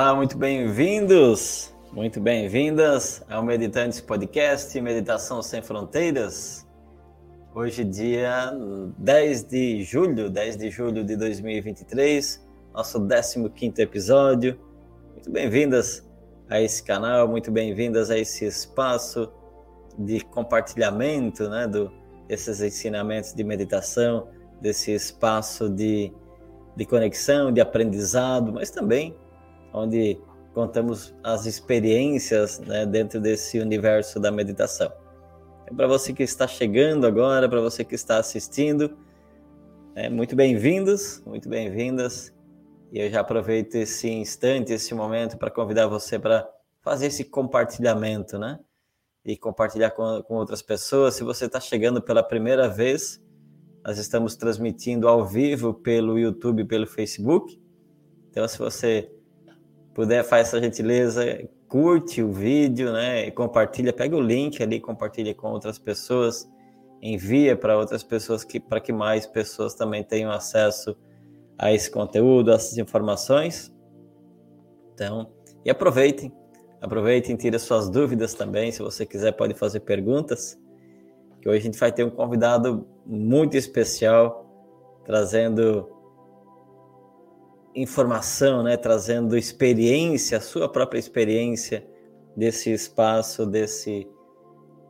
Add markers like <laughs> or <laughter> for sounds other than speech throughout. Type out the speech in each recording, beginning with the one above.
Olá, muito bem-vindos, muito bem-vindas ao Meditantes Podcast Meditação Sem Fronteiras. Hoje, dia 10 de julho, 10 de julho de 2023, nosso 15 episódio. Muito bem-vindas a esse canal, muito bem-vindas a esse espaço de compartilhamento, né, do, desses ensinamentos de meditação, desse espaço de, de conexão, de aprendizado, mas também onde contamos as experiências né, dentro desse universo da meditação. É para você que está chegando agora, para você que está assistindo, é, muito bem-vindos, muito bem-vindas. E eu já aproveito esse instante, esse momento, para convidar você para fazer esse compartilhamento, né? E compartilhar com, com outras pessoas. Se você está chegando pela primeira vez, nós estamos transmitindo ao vivo pelo YouTube, pelo Facebook. Então, se você puder, faz essa gentileza, curte o vídeo, né? E compartilha, pega o link ali, compartilha com outras pessoas, envia para outras pessoas que para que mais pessoas também tenham acesso a esse conteúdo, a essas informações. Então, e aproveitem, aproveitem, tire suas dúvidas também, se você quiser pode fazer perguntas. Que hoje a gente vai ter um convidado muito especial trazendo informação, né, trazendo experiência, a sua própria experiência desse espaço, desse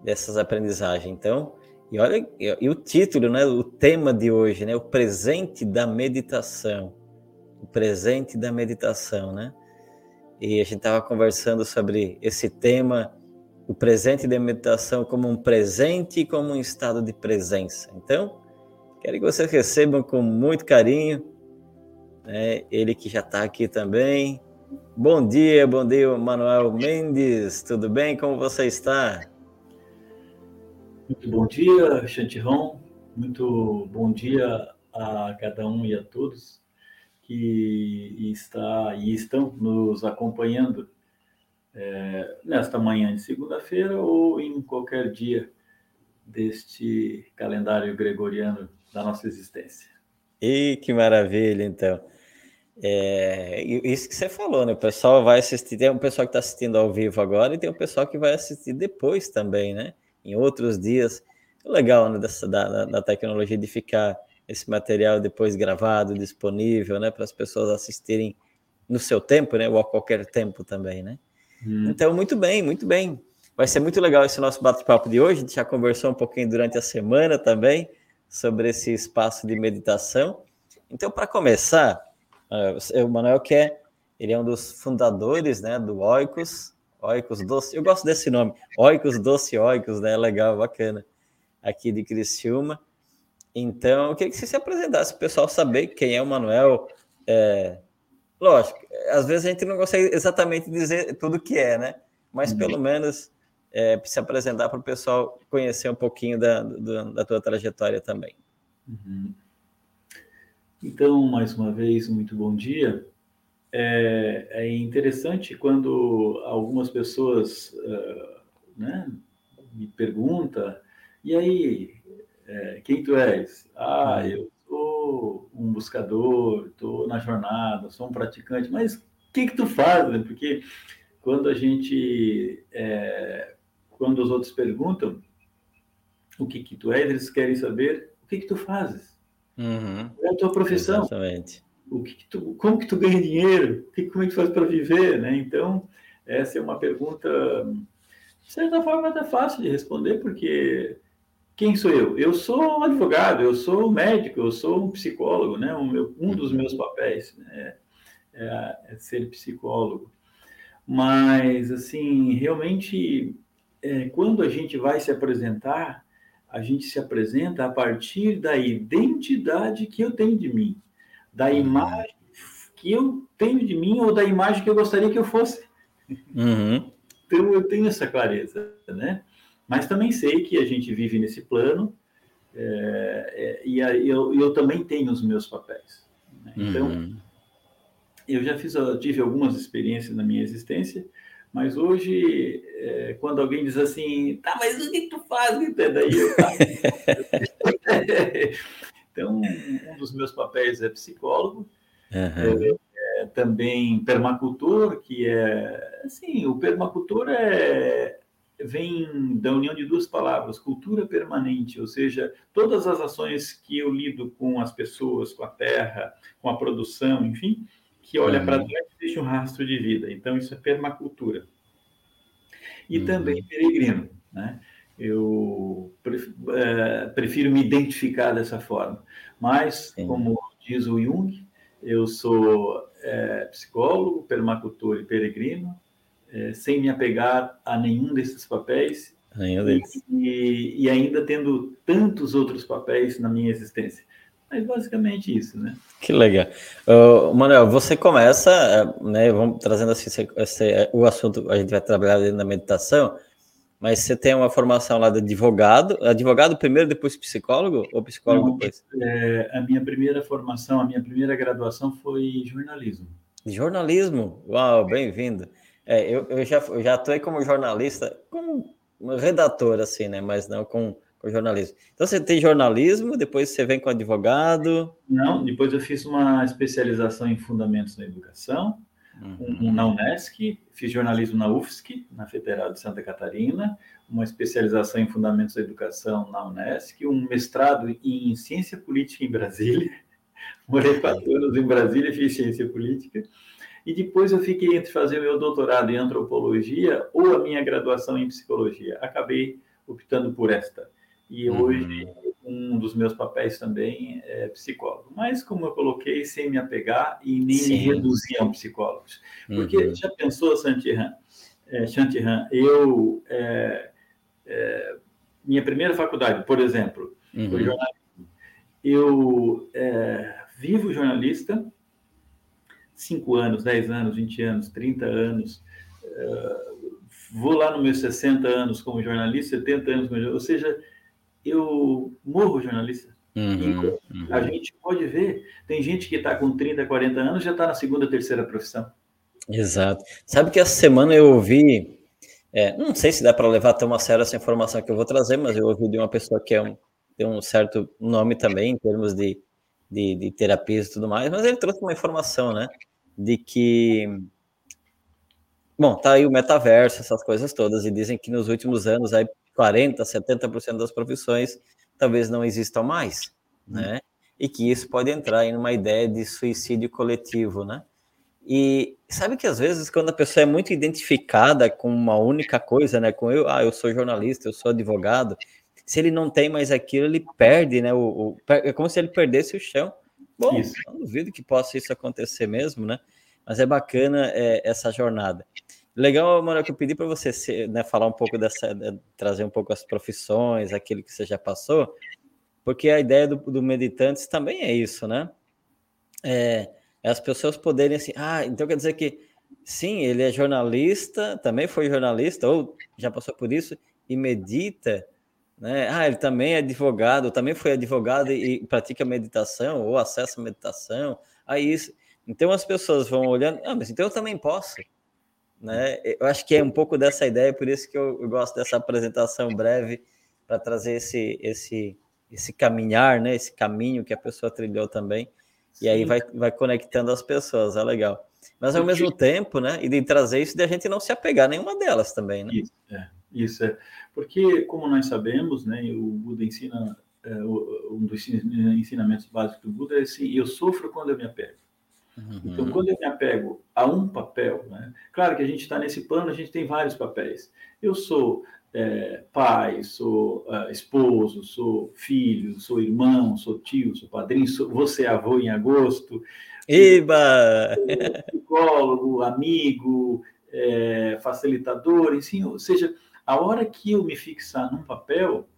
dessas aprendizagens. Então, e olha, e, o título, né, o tema de hoje, né, o presente da meditação. O presente da meditação, né? E a gente estava conversando sobre esse tema, o presente da meditação como um presente e como um estado de presença. Então, quero que vocês recebam com muito carinho né? Ele que já está aqui também. Bom dia, bom dia, Manuel Mendes. Tudo bem? Como você está? Muito bom dia, Chantiron. Muito bom dia a cada um e a todos que está e estão nos acompanhando é, nesta manhã de segunda-feira ou em qualquer dia deste calendário gregoriano da nossa existência. E que maravilha, então. É, isso que você falou, né? O pessoal vai assistir, tem um pessoal que está assistindo ao vivo agora e tem um pessoal que vai assistir depois também, né? Em outros dias. Legal, né? Dessa, da, da tecnologia de ficar esse material depois gravado, disponível, né? Para as pessoas assistirem no seu tempo, né? Ou a qualquer tempo também, né? Hum. Então, muito bem, muito bem. Vai ser muito legal esse nosso bate-papo de hoje. A gente já conversou um pouquinho durante a semana também sobre esse espaço de meditação. Então, para começar, Uh, o Manuel que é, ele é um dos fundadores, né, do Oikos, Oikos Doce, eu gosto desse nome, Oikos Doce Oikos, né, legal, bacana, aqui de Criciúma. Então, eu queria que você se apresentasse, para o pessoal saber quem é o Manuel. É, lógico, às vezes a gente não consegue exatamente dizer tudo o que é, né? Mas uhum. pelo menos é, se apresentar para o pessoal conhecer um pouquinho da, do, da tua trajetória também. Uhum. Então, mais uma vez, muito bom dia. É, é interessante quando algumas pessoas uh, né, me perguntam, e aí, é, quem tu és? Ah, uhum. eu sou um buscador, estou na jornada, sou um praticante, mas o que que tu faz? Né? Porque quando a gente, é, quando os outros perguntam o que que tu és, eles querem saber o que que tu fazes. Uhum. É a tua profissão. Exatamente. O que, que tu, como que tu ganha dinheiro? O que, como é que tu faz para viver? Né? Então, essa é uma pergunta, de certa forma, até fácil de responder, porque quem sou eu? Eu sou um advogado, eu sou um médico, eu sou um psicólogo, né? Um, meu, um dos meus papéis né? é, é, ser psicólogo. Mas, assim, realmente, é, quando a gente vai se apresentar, a gente se apresenta a partir da identidade que eu tenho de mim, da uhum. imagem que eu tenho de mim ou da imagem que eu gostaria que eu fosse. Uhum. Então eu tenho essa clareza, né? Mas também sei que a gente vive nesse plano é, é, e eu, eu também tenho os meus papéis. Né? Então uhum. eu já fiz, eu tive algumas experiências na minha existência mas hoje, é, quando alguém diz assim, tá, mas o que tu faz? Daí eu, tá. <laughs> então, um dos meus papéis é psicólogo. Uhum. É, também permacultor, que é assim, o permacultor é vem da união de duas palavras, cultura permanente, ou seja, todas as ações que eu lido com as pessoas, com a terra, com a produção, enfim, que olha uhum. para trás deixa um rastro de vida. Então, isso é permacultura. E uhum. também peregrino, né? Eu é, prefiro me identificar dessa forma. Mas, Sim. como diz o Jung, eu sou é, psicólogo, permacultor e peregrino, é, sem me apegar a nenhum desses papéis nenhum deles. E, e, ainda tendo tantos outros papéis na minha existência. Mas basicamente isso, né? Que legal. Uh, Manuel, você começa, né, vamos trazendo assim, esse, o assunto, a gente vai trabalhar dentro da meditação, mas você tem uma formação lá de advogado, advogado primeiro, depois psicólogo, ou psicólogo Não, depois? É, a minha primeira formação, a minha primeira graduação foi jornalismo. Jornalismo? Uau, bem-vindo. É, eu, eu, já, eu já atuei como jornalista, como redator, assim, né? Mas não com, com jornalismo. Então você tem jornalismo, depois você vem com advogado. Não, depois eu fiz uma especialização em fundamentos da educação, uhum. um, na Unesc, fiz jornalismo na UFSC, na Federal de Santa Catarina, uma especialização em fundamentos da educação na Unesc, um mestrado em ciência política em Brasília. <laughs> Morei quatro anos em Brasília, fiz ciência política e depois eu fiquei entre fazer o meu doutorado em antropologia ou a minha graduação em psicologia. Acabei optando por esta. E uhum. hoje um dos meus papéis também é psicólogo. Mas como eu coloquei, sem me apegar e nem Sim. me reduzir a um psicólogo. Porque uhum. já pensou, Santiran, é, Chantiran, eu é, é, minha primeira faculdade, por exemplo, uhum. foi jornalismo. Eu é, vivo jornalista, 5 anos, 10 anos, 20 anos, 30 anos, uh, vou lá nos meus 60 anos como jornalista, 70 anos como jornalista, ou seja, eu morro jornalista. Uhum, uhum. A gente pode ver, tem gente que está com 30, 40 anos já está na segunda, terceira profissão. Exato. Sabe que essa semana eu ouvi, é, não sei se dá para levar tão a sério essa informação que eu vou trazer, mas eu ouvi de uma pessoa que é um, tem um certo nome também em termos de, de, de terapias e tudo mais, mas ele trouxe uma informação, né? de que bom, tá aí o metaverso, essas coisas todas, e dizem que nos últimos anos aí 40, 70% das profissões talvez não existam mais, né? E que isso pode entrar em uma ideia de suicídio coletivo, né? E sabe que às vezes quando a pessoa é muito identificada com uma única coisa, né, com eu, ah, eu sou jornalista, eu sou advogado, se ele não tem mais aquilo, ele perde, né? O, o é como se ele perdesse o chão Bom, isso. não duvido que possa isso acontecer mesmo, né? Mas é bacana é, essa jornada. Legal, Manuel, que eu pedi para você né, falar um pouco dessa, trazer um pouco as profissões, aquilo que você já passou, porque a ideia do, do Meditantes também é isso, né? É, é as pessoas poderem assim, ah, então quer dizer que sim, ele é jornalista, também foi jornalista, ou já passou por isso, e medita, né? Ah, ele também é advogado, também foi advogado e, e pratica meditação ou acessa meditação. Aí isso. Então as pessoas vão olhando, ah, mas então eu também posso. Né? Eu acho que é um pouco dessa ideia, por isso que eu, eu gosto dessa apresentação breve para trazer esse, esse, esse caminhar, né? esse caminho que a pessoa trilhou também. Sim. E aí vai, vai conectando as pessoas, é legal. Mas ao mesmo tempo, né? E de trazer isso de a gente não se apegar a nenhuma delas também, né? Isso, é. Isso é. Porque, como nós sabemos, né, o Buda ensina, é, um dos ensinamentos básicos do Buda é assim: eu sofro quando eu me apego. Uhum. Então, quando eu me apego a um papel, né, claro que a gente está nesse plano, a gente tem vários papéis. Eu sou é, pai, sou uh, esposo, sou filho, sou irmão, sou tio, sou padrinho, sou, ser avô em agosto. Eba! Psicólogo, amigo, é, facilitador, enfim, ou seja, a hora que eu me fixar num papel,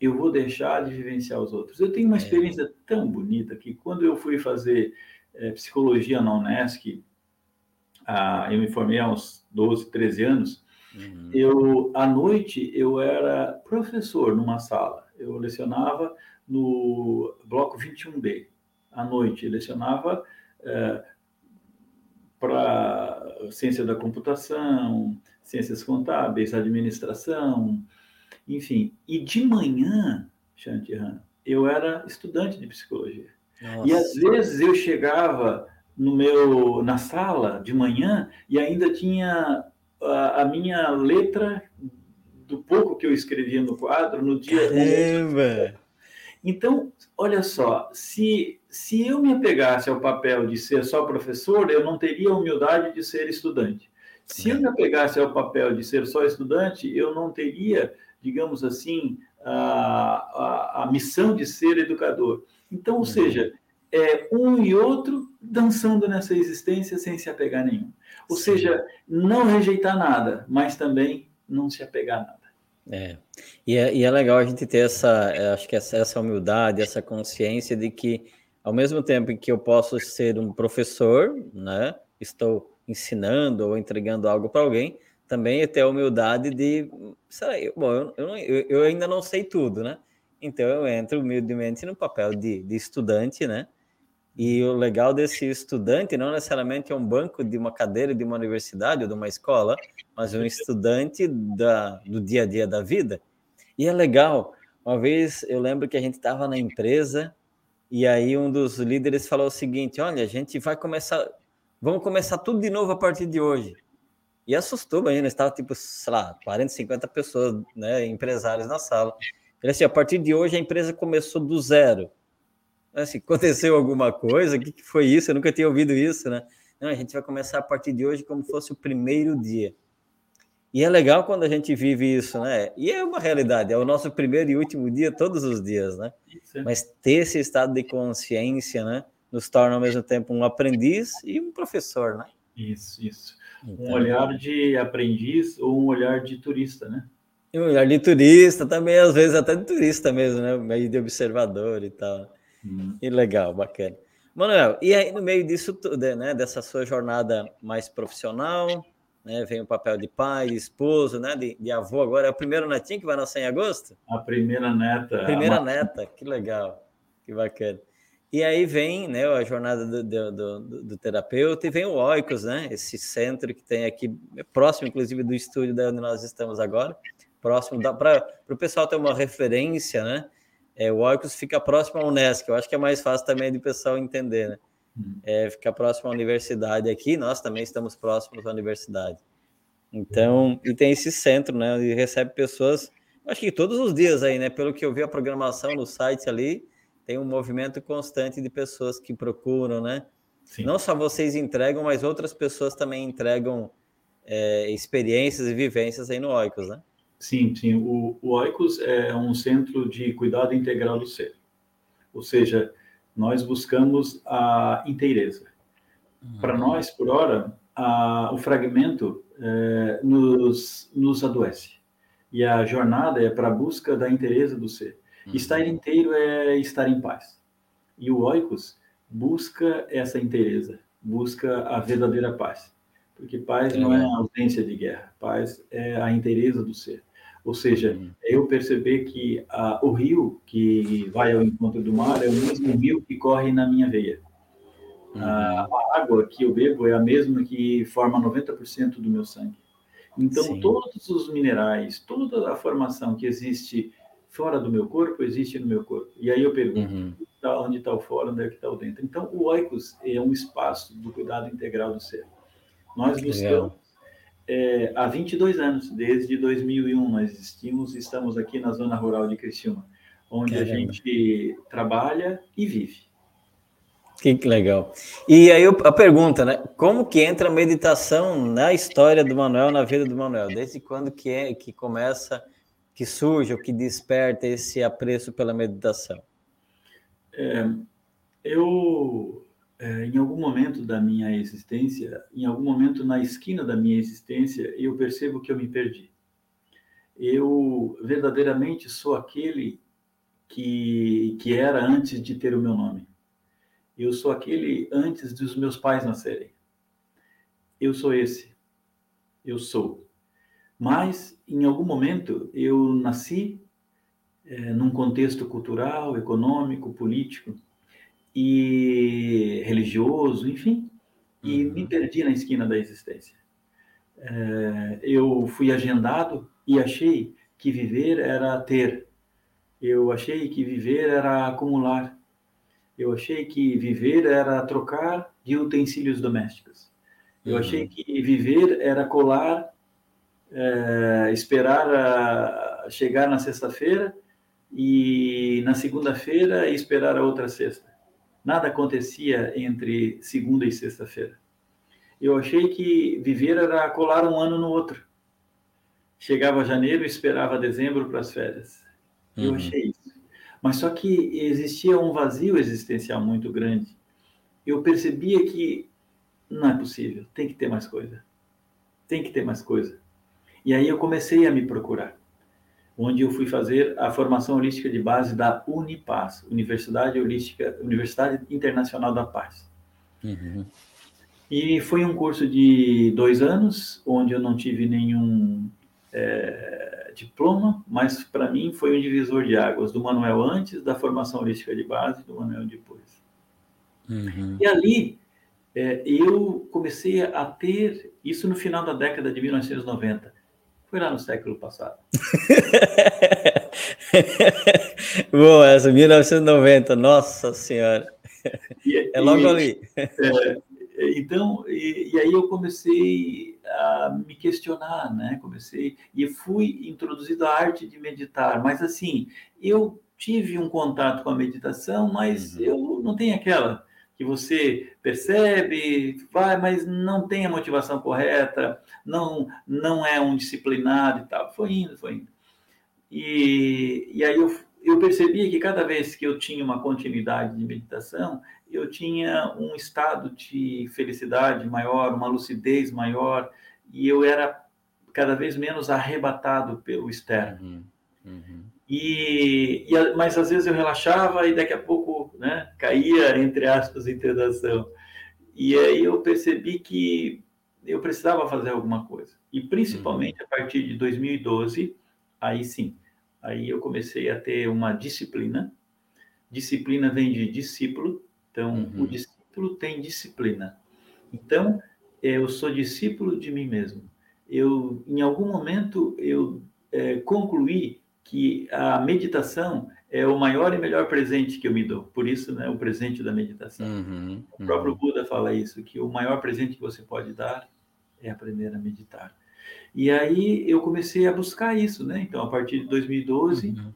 eu vou deixar de vivenciar os outros. Eu tenho uma é. experiência é. tão bonita que quando eu fui fazer é, psicologia na Unesc, ah, eu me formei há uns 12, 13 anos, uhum. eu, à noite, eu era professor numa sala. Eu lecionava no bloco 21B. À noite, eu lecionava é, para ciência da computação, ciências contábeis, administração, enfim. E de manhã, Shantihan, eu era estudante de psicologia. Nossa. E às vezes eu chegava no meu na sala de manhã e ainda tinha a, a minha letra do pouco que eu escrevia no quadro no dia. Caramba! Então, olha só, se, se eu me apegasse ao papel de ser só professor, eu não teria a humildade de ser estudante. Se eu me apegasse ao papel de ser só estudante, eu não teria, digamos assim, a, a, a missão de ser educador. Então, ou uhum. seja, é um e outro dançando nessa existência sem se apegar nenhum. Ou Sim. seja, não rejeitar nada, mas também não se apegar a nada. É. E, é, e é legal a gente ter essa, é, acho que essa, essa humildade, essa consciência de que, ao mesmo tempo que eu posso ser um professor, né, estou ensinando ou entregando algo para alguém, também é ter a humildade de, sei bom, eu, eu, eu, ainda não sei tudo, né? Então eu entro humildemente no papel de, de estudante, né? E o legal desse estudante não necessariamente é um banco de uma cadeira de uma universidade ou de uma escola, mas um estudante da, do dia a dia da vida. E é legal. Uma vez eu lembro que a gente estava na empresa e aí um dos líderes falou o seguinte: olha, a gente vai começar, vamos começar tudo de novo a partir de hoje. E assustou ainda, estava tipo, sei lá, 40, 50 pessoas, né, empresários na sala. Ele assim, a partir de hoje a empresa começou do zero. Assim, aconteceu alguma coisa? O que, que foi isso? Eu nunca tinha ouvido isso, né? Não, a gente vai começar a partir de hoje como fosse o primeiro dia. E é legal quando a gente vive isso, né? E é uma realidade, é o nosso primeiro e último dia todos os dias, né? Mas ter esse estado de consciência, né? Nos torna ao mesmo tempo um aprendiz e um professor, né? Isso, isso. Então, um olhar de aprendiz ou um olhar de turista, né? De turista também, às vezes até de turista mesmo, né? Meio de observador e tal. Hum. E legal, bacana. Manuel, e aí no meio disso tudo, né, dessa sua jornada mais profissional, né, vem o papel de pai, de esposo, né, de, de, avô agora, é o primeiro netinho que vai nascer em agosto? A primeira neta. Primeira a neta, que legal, que bacana. E aí vem né, a jornada do, do, do, do, terapeuta e vem o Oikos, né, esse centro que tem aqui, próximo inclusive do estúdio da onde nós estamos agora, próximo, para o pessoal ter uma referência, né, é, o Oikos fica próximo à Unesco, eu acho que é mais fácil também do pessoal entender, né? Uhum. É, fica próximo à universidade aqui, nós também estamos próximos à universidade. Então, e tem esse centro, né? E recebe pessoas, acho que todos os dias aí, né? Pelo que eu vi a programação no site ali, tem um movimento constante de pessoas que procuram, né? Sim. Não só vocês entregam, mas outras pessoas também entregam é, experiências e vivências aí no Oikos, né? Sim, sim. O, o Oikos é um centro de cuidado integral do ser. Ou seja, nós buscamos a inteireza. Uhum. Para nós, por hora, a, o fragmento é, nos, nos adoece. E a jornada é para a busca da inteireza do ser. Uhum. Estar inteiro é estar em paz. E o Oikos busca essa inteireza, busca a verdadeira paz. Porque paz é. não é a ausência de guerra, paz é a inteireza do ser. Ou seja, uhum. eu perceber que o rio que vai ao encontro do mar é o mesmo rio que corre na minha veia. Uhum. A, água que eu bebo é a mesma que forma 90% do meu sangue. Então, Sim. todos os minerais, toda a formação que existe fora do meu corpo, existe no meu corpo. E aí eu pergunto, uhum. tá, onde está o fora, onde é que está o dentro? Então, o oikos é um espaço do cuidado integral do ser. Nós buscamos é, há 22 anos, desde 2001 nós existimos e estamos aqui na zona rural de Criciúma, onde Caramba. a gente trabalha e vive. Que legal. E aí a pergunta, né? Como que entra a meditação na história do Manuel, na vida do Manuel? Desde quando que é que começa, que surge, ou que desperta esse apreço pela meditação? É, eu é, em algum momento da minha existência, em algum momento na esquina da minha existência, eu percebo que eu me perdi. Eu verdadeiramente sou aquele que, que era antes de ter o meu nome. Eu sou aquele antes dos meus pais nascerem. Eu sou esse. Eu sou. Mas, em algum momento, eu nasci é, num contexto cultural, econômico, político, e religioso, enfim, e uhum. me perdi na esquina da existência. É, eu fui agendado e achei que viver era ter. Eu achei que viver era acumular. Eu achei que viver era trocar de utensílios domésticos. Eu uhum. achei que viver era colar, é, esperar a, chegar na sexta-feira e na segunda-feira esperar a outra sexta. Nada acontecia entre segunda e sexta-feira. Eu achei que viver era colar um ano no outro. Chegava janeiro e esperava dezembro para as férias. Uhum. Eu achei isso. Mas só que existia um vazio existencial muito grande. Eu percebia que não é possível, tem que ter mais coisa. Tem que ter mais coisa. E aí eu comecei a me procurar, onde eu fui fazer a formação holística de base da Unipaz, Universidade Holística, Universidade Internacional da Paz. Uhum. E foi um curso de dois anos, onde eu não tive nenhum é, diploma, mas para mim foi um divisor de águas do Manuel antes, da formação holística de base, do Manuel depois. Uhum. E ali é, eu comecei a ter isso no final da década de 1990. Foi lá no século passado. <laughs> Boa, essa 1990, nossa senhora. E, é logo e, ali. É, então, e, e, aí eu comecei a me questionar, né? Comecei e fui introduzido à arte de meditar, mas assim, eu tive um contato com a meditação, mas uhum. eu não tenho aquela que você percebe, vai, mas não tem a motivação correta, não não é um disciplinado e tal. Foi indo, foi indo. E, e aí eu, eu percebia que cada vez que eu tinha uma continuidade de meditação, eu tinha um estado de felicidade maior, uma lucidez maior, e eu era cada vez menos arrebatado pelo externo. Uhum, uhum. E, e, mas às vezes eu relaxava e daqui a pouco né, caía, entre aspas, em tentação. E aí eu percebi que eu precisava fazer alguma coisa. E principalmente uhum. a partir de 2012, aí sim, aí eu comecei a ter uma disciplina. Disciplina vem de discípulo, então uhum. o discípulo tem disciplina. Então eu sou discípulo de mim mesmo. Eu, em algum momento, eu é, concluí que a meditação é o maior e melhor presente que eu me dou. Por isso, né, o presente da meditação. Uhum, o próprio uhum. Buda fala isso, que o maior presente que você pode dar é aprender a meditar. E aí eu comecei a buscar isso, né? Então, a partir de 2012, uhum.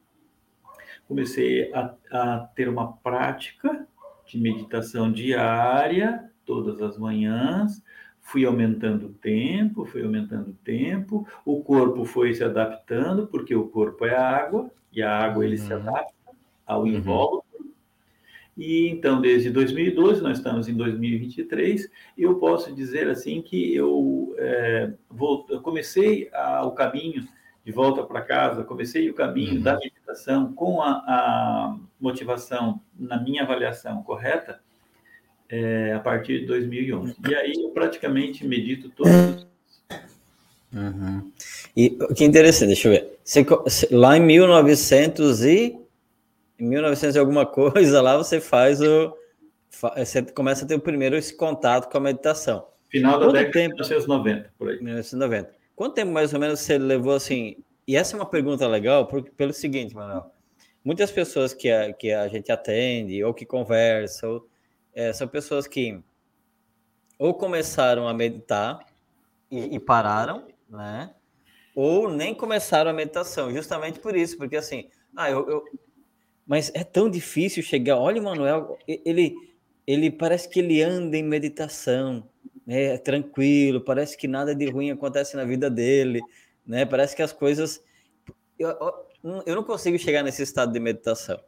comecei a, a ter uma prática de meditação diária, todas as manhãs, fui aumentando o tempo, fui aumentando o tempo, o corpo foi se adaptando, porque o corpo é água, e a água ele se uhum. adapta ao uhum. invólucro. E então, desde 2012, nós estamos em 2023, e eu posso dizer assim que eu, é, vou, eu comecei a, o caminho de volta para casa, comecei o caminho uhum. da meditação com a, a motivação, na minha avaliação correta, é, a partir de 2011. E aí eu praticamente medito todos Uhum. E que interessante, deixa eu ver. Você, lá em 1900 e em 1900 e alguma <laughs> coisa lá você faz o você começa a ter o primeiro esse contato com a meditação. Final da Quanto década tempo, de 1990, por aí. 1990. Quanto tempo mais ou menos você levou assim? E essa é uma pergunta legal porque, pelo seguinte, Manuel. Muitas pessoas que a, que a gente atende ou que conversa ou é, são pessoas que ou começaram a meditar e, e, pararam, né? Ou nem começaram a meditação, justamente por isso, porque assim, ah, eu, eu... mas é tão difícil chegar. Olha, o Manuel, ele, ele parece que ele anda em meditação, né? É tranquilo, parece que nada de ruim acontece na vida dele, né? Parece que as coisas. Eu, eu não consigo chegar nesse estado de meditação.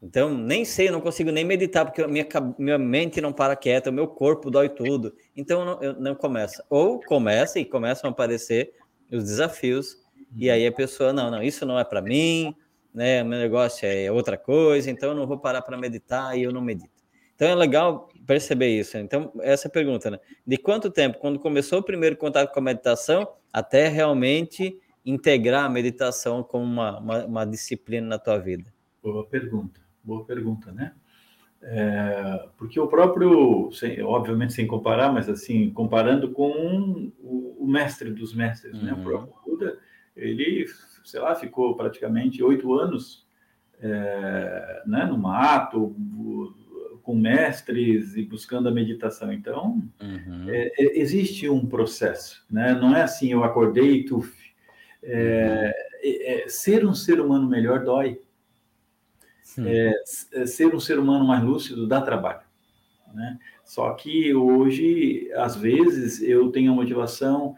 Então, nem sei, não consigo nem meditar, porque minha, minha mente não para quieta, o meu corpo dói tudo. Então, eu não, eu não começa. Ou começa e começam a aparecer os desafios, e aí a pessoa, não, não, isso não é para mim, né? Meu negócio é outra coisa, então eu não vou parar para meditar e eu não medito. Então, é legal perceber isso. Então, essa pergunta, né? De quanto tempo, quando começou o primeiro contato com a meditação, até realmente integrar a meditação como uma, uma, uma disciplina na tua vida? Boa pergunta. Boa pergunta, né? É, porque o próprio, sem, obviamente sem comparar, mas assim, comparando com o, o mestre dos mestres, uhum. né? O uhum. próprio Buda, ele, sei lá, ficou praticamente oito anos é, né, no mato, com mestres e buscando a meditação. Então, uhum. é, é existe um processo, né? Não é assim, eu acordei e tuf. É, é, é, ser um ser humano melhor dói. É, ser um ser humano mais lúcido dá trabalho, né? Só que hoje, às vezes, eu tenho a motivação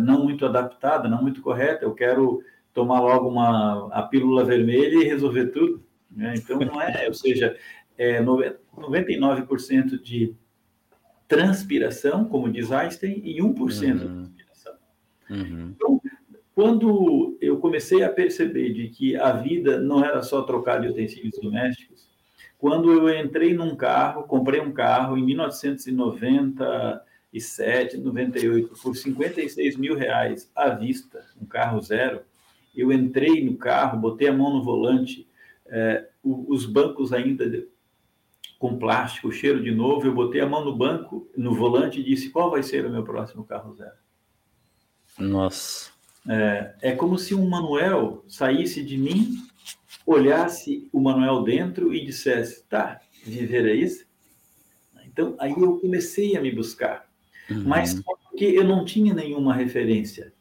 não muito adaptada, não muito correta. Eu quero tomar logo uma a pílula vermelha e resolver tudo. Né? Então, não é, ou seja, é 99% de transpiração, como diz Einstein, e 1% uhum. de transpiração. Uhum. Então, quando eu comecei a perceber de que a vida não era só trocar de utensílios domésticos, quando eu entrei num carro, comprei um carro em 1997, 98, por 56 mil reais à vista, um carro zero, eu entrei no carro, botei a mão no volante, é, os bancos ainda com plástico, cheiro de novo, eu botei a mão no banco, no volante e disse, qual vai ser o meu próximo carro zero? Nossa. É, é como se um Manuel saísse de mim, olhasse o Manuel dentro e dissesse, tá, viver é isso? Então, aí eu comecei a me buscar. Uhum. Mas porque eu não tinha nenhuma referência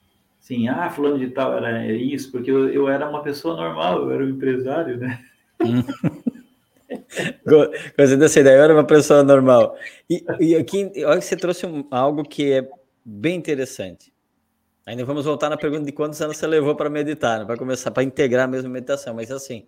sim, ah, fulano de tal era isso, porque eu, eu era uma pessoa normal, eu era um empresário, né? <laughs> Gostei dessa ideia, eu era uma pessoa normal. E, e aqui, olha que você trouxe um, algo que é bem interessante. Ainda vamos voltar na pergunta de quantos anos você levou para meditar, né? para começar, para integrar mesmo a meditação, mas assim,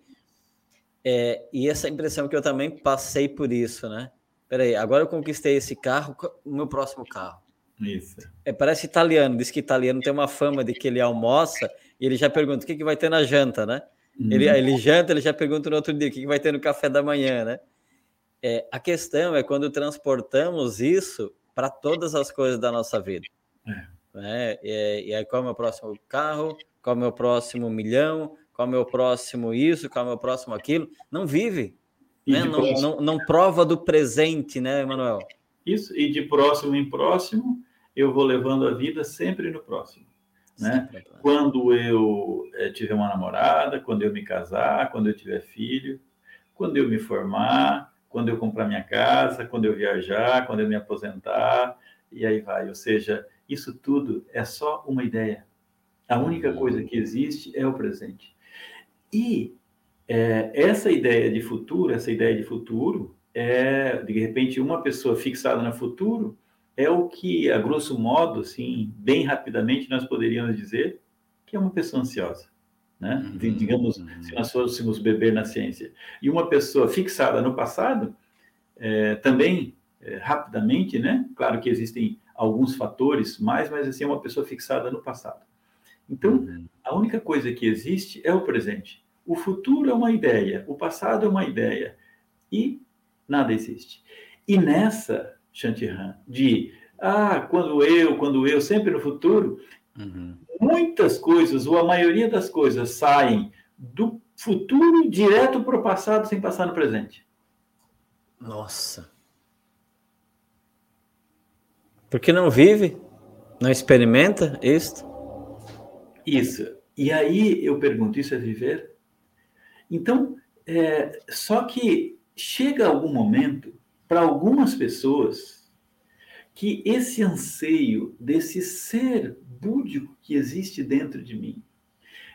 é, e essa impressão que eu também passei por isso, né? Peraí, agora eu conquistei esse carro, o meu próximo carro. Isso. É, parece italiano, diz que italiano tem uma fama de que ele almoça e ele já pergunta o que, que vai ter na janta, né? Uhum. Ele, ele janta, ele já pergunta no outro dia o que, que vai ter no café da manhã, né? É, a questão é quando transportamos isso para todas as coisas da nossa vida. É. Né? E, e aí, qual é o meu próximo carro? Qual é o meu próximo milhão? Qual é o meu próximo isso? Qual é o meu próximo aquilo? Não vive. Né? Não, não, não prova do presente, né, Emanuel? Isso, e de próximo em próximo, eu vou levando a vida sempre no próximo. Né? Quando eu é, tiver uma namorada, quando eu me casar, quando eu tiver filho, quando eu me formar, quando eu comprar minha casa, quando eu viajar, quando eu me aposentar, e aí vai. Ou seja, isso tudo é só uma ideia. A única coisa que existe é o presente. E é, essa ideia de futuro, essa ideia de futuro, é de repente uma pessoa fixada no futuro, é o que, a grosso modo, assim, bem rapidamente, nós poderíamos dizer que é uma pessoa ansiosa. Né? Uhum, Digamos, uhum. se nós fôssemos beber na ciência. E uma pessoa fixada no passado, é, também, é, rapidamente, né? Claro que existem alguns fatores mais, mas assim, é uma pessoa fixada no passado. Então, uhum. a única coisa que existe é o presente. O futuro é uma ideia, o passado é uma ideia. E nada existe. E nessa Shantihan, de ah, quando eu, quando eu, sempre no futuro, uhum. muitas coisas, ou a maioria das coisas, saem do futuro direto para o passado sem passar no presente. Nossa. Porque não vive? Não experimenta isto? Isso. E aí eu pergunto: isso é viver? Então, é, só que chega algum momento para algumas pessoas que esse anseio desse ser búdico que existe dentro de mim,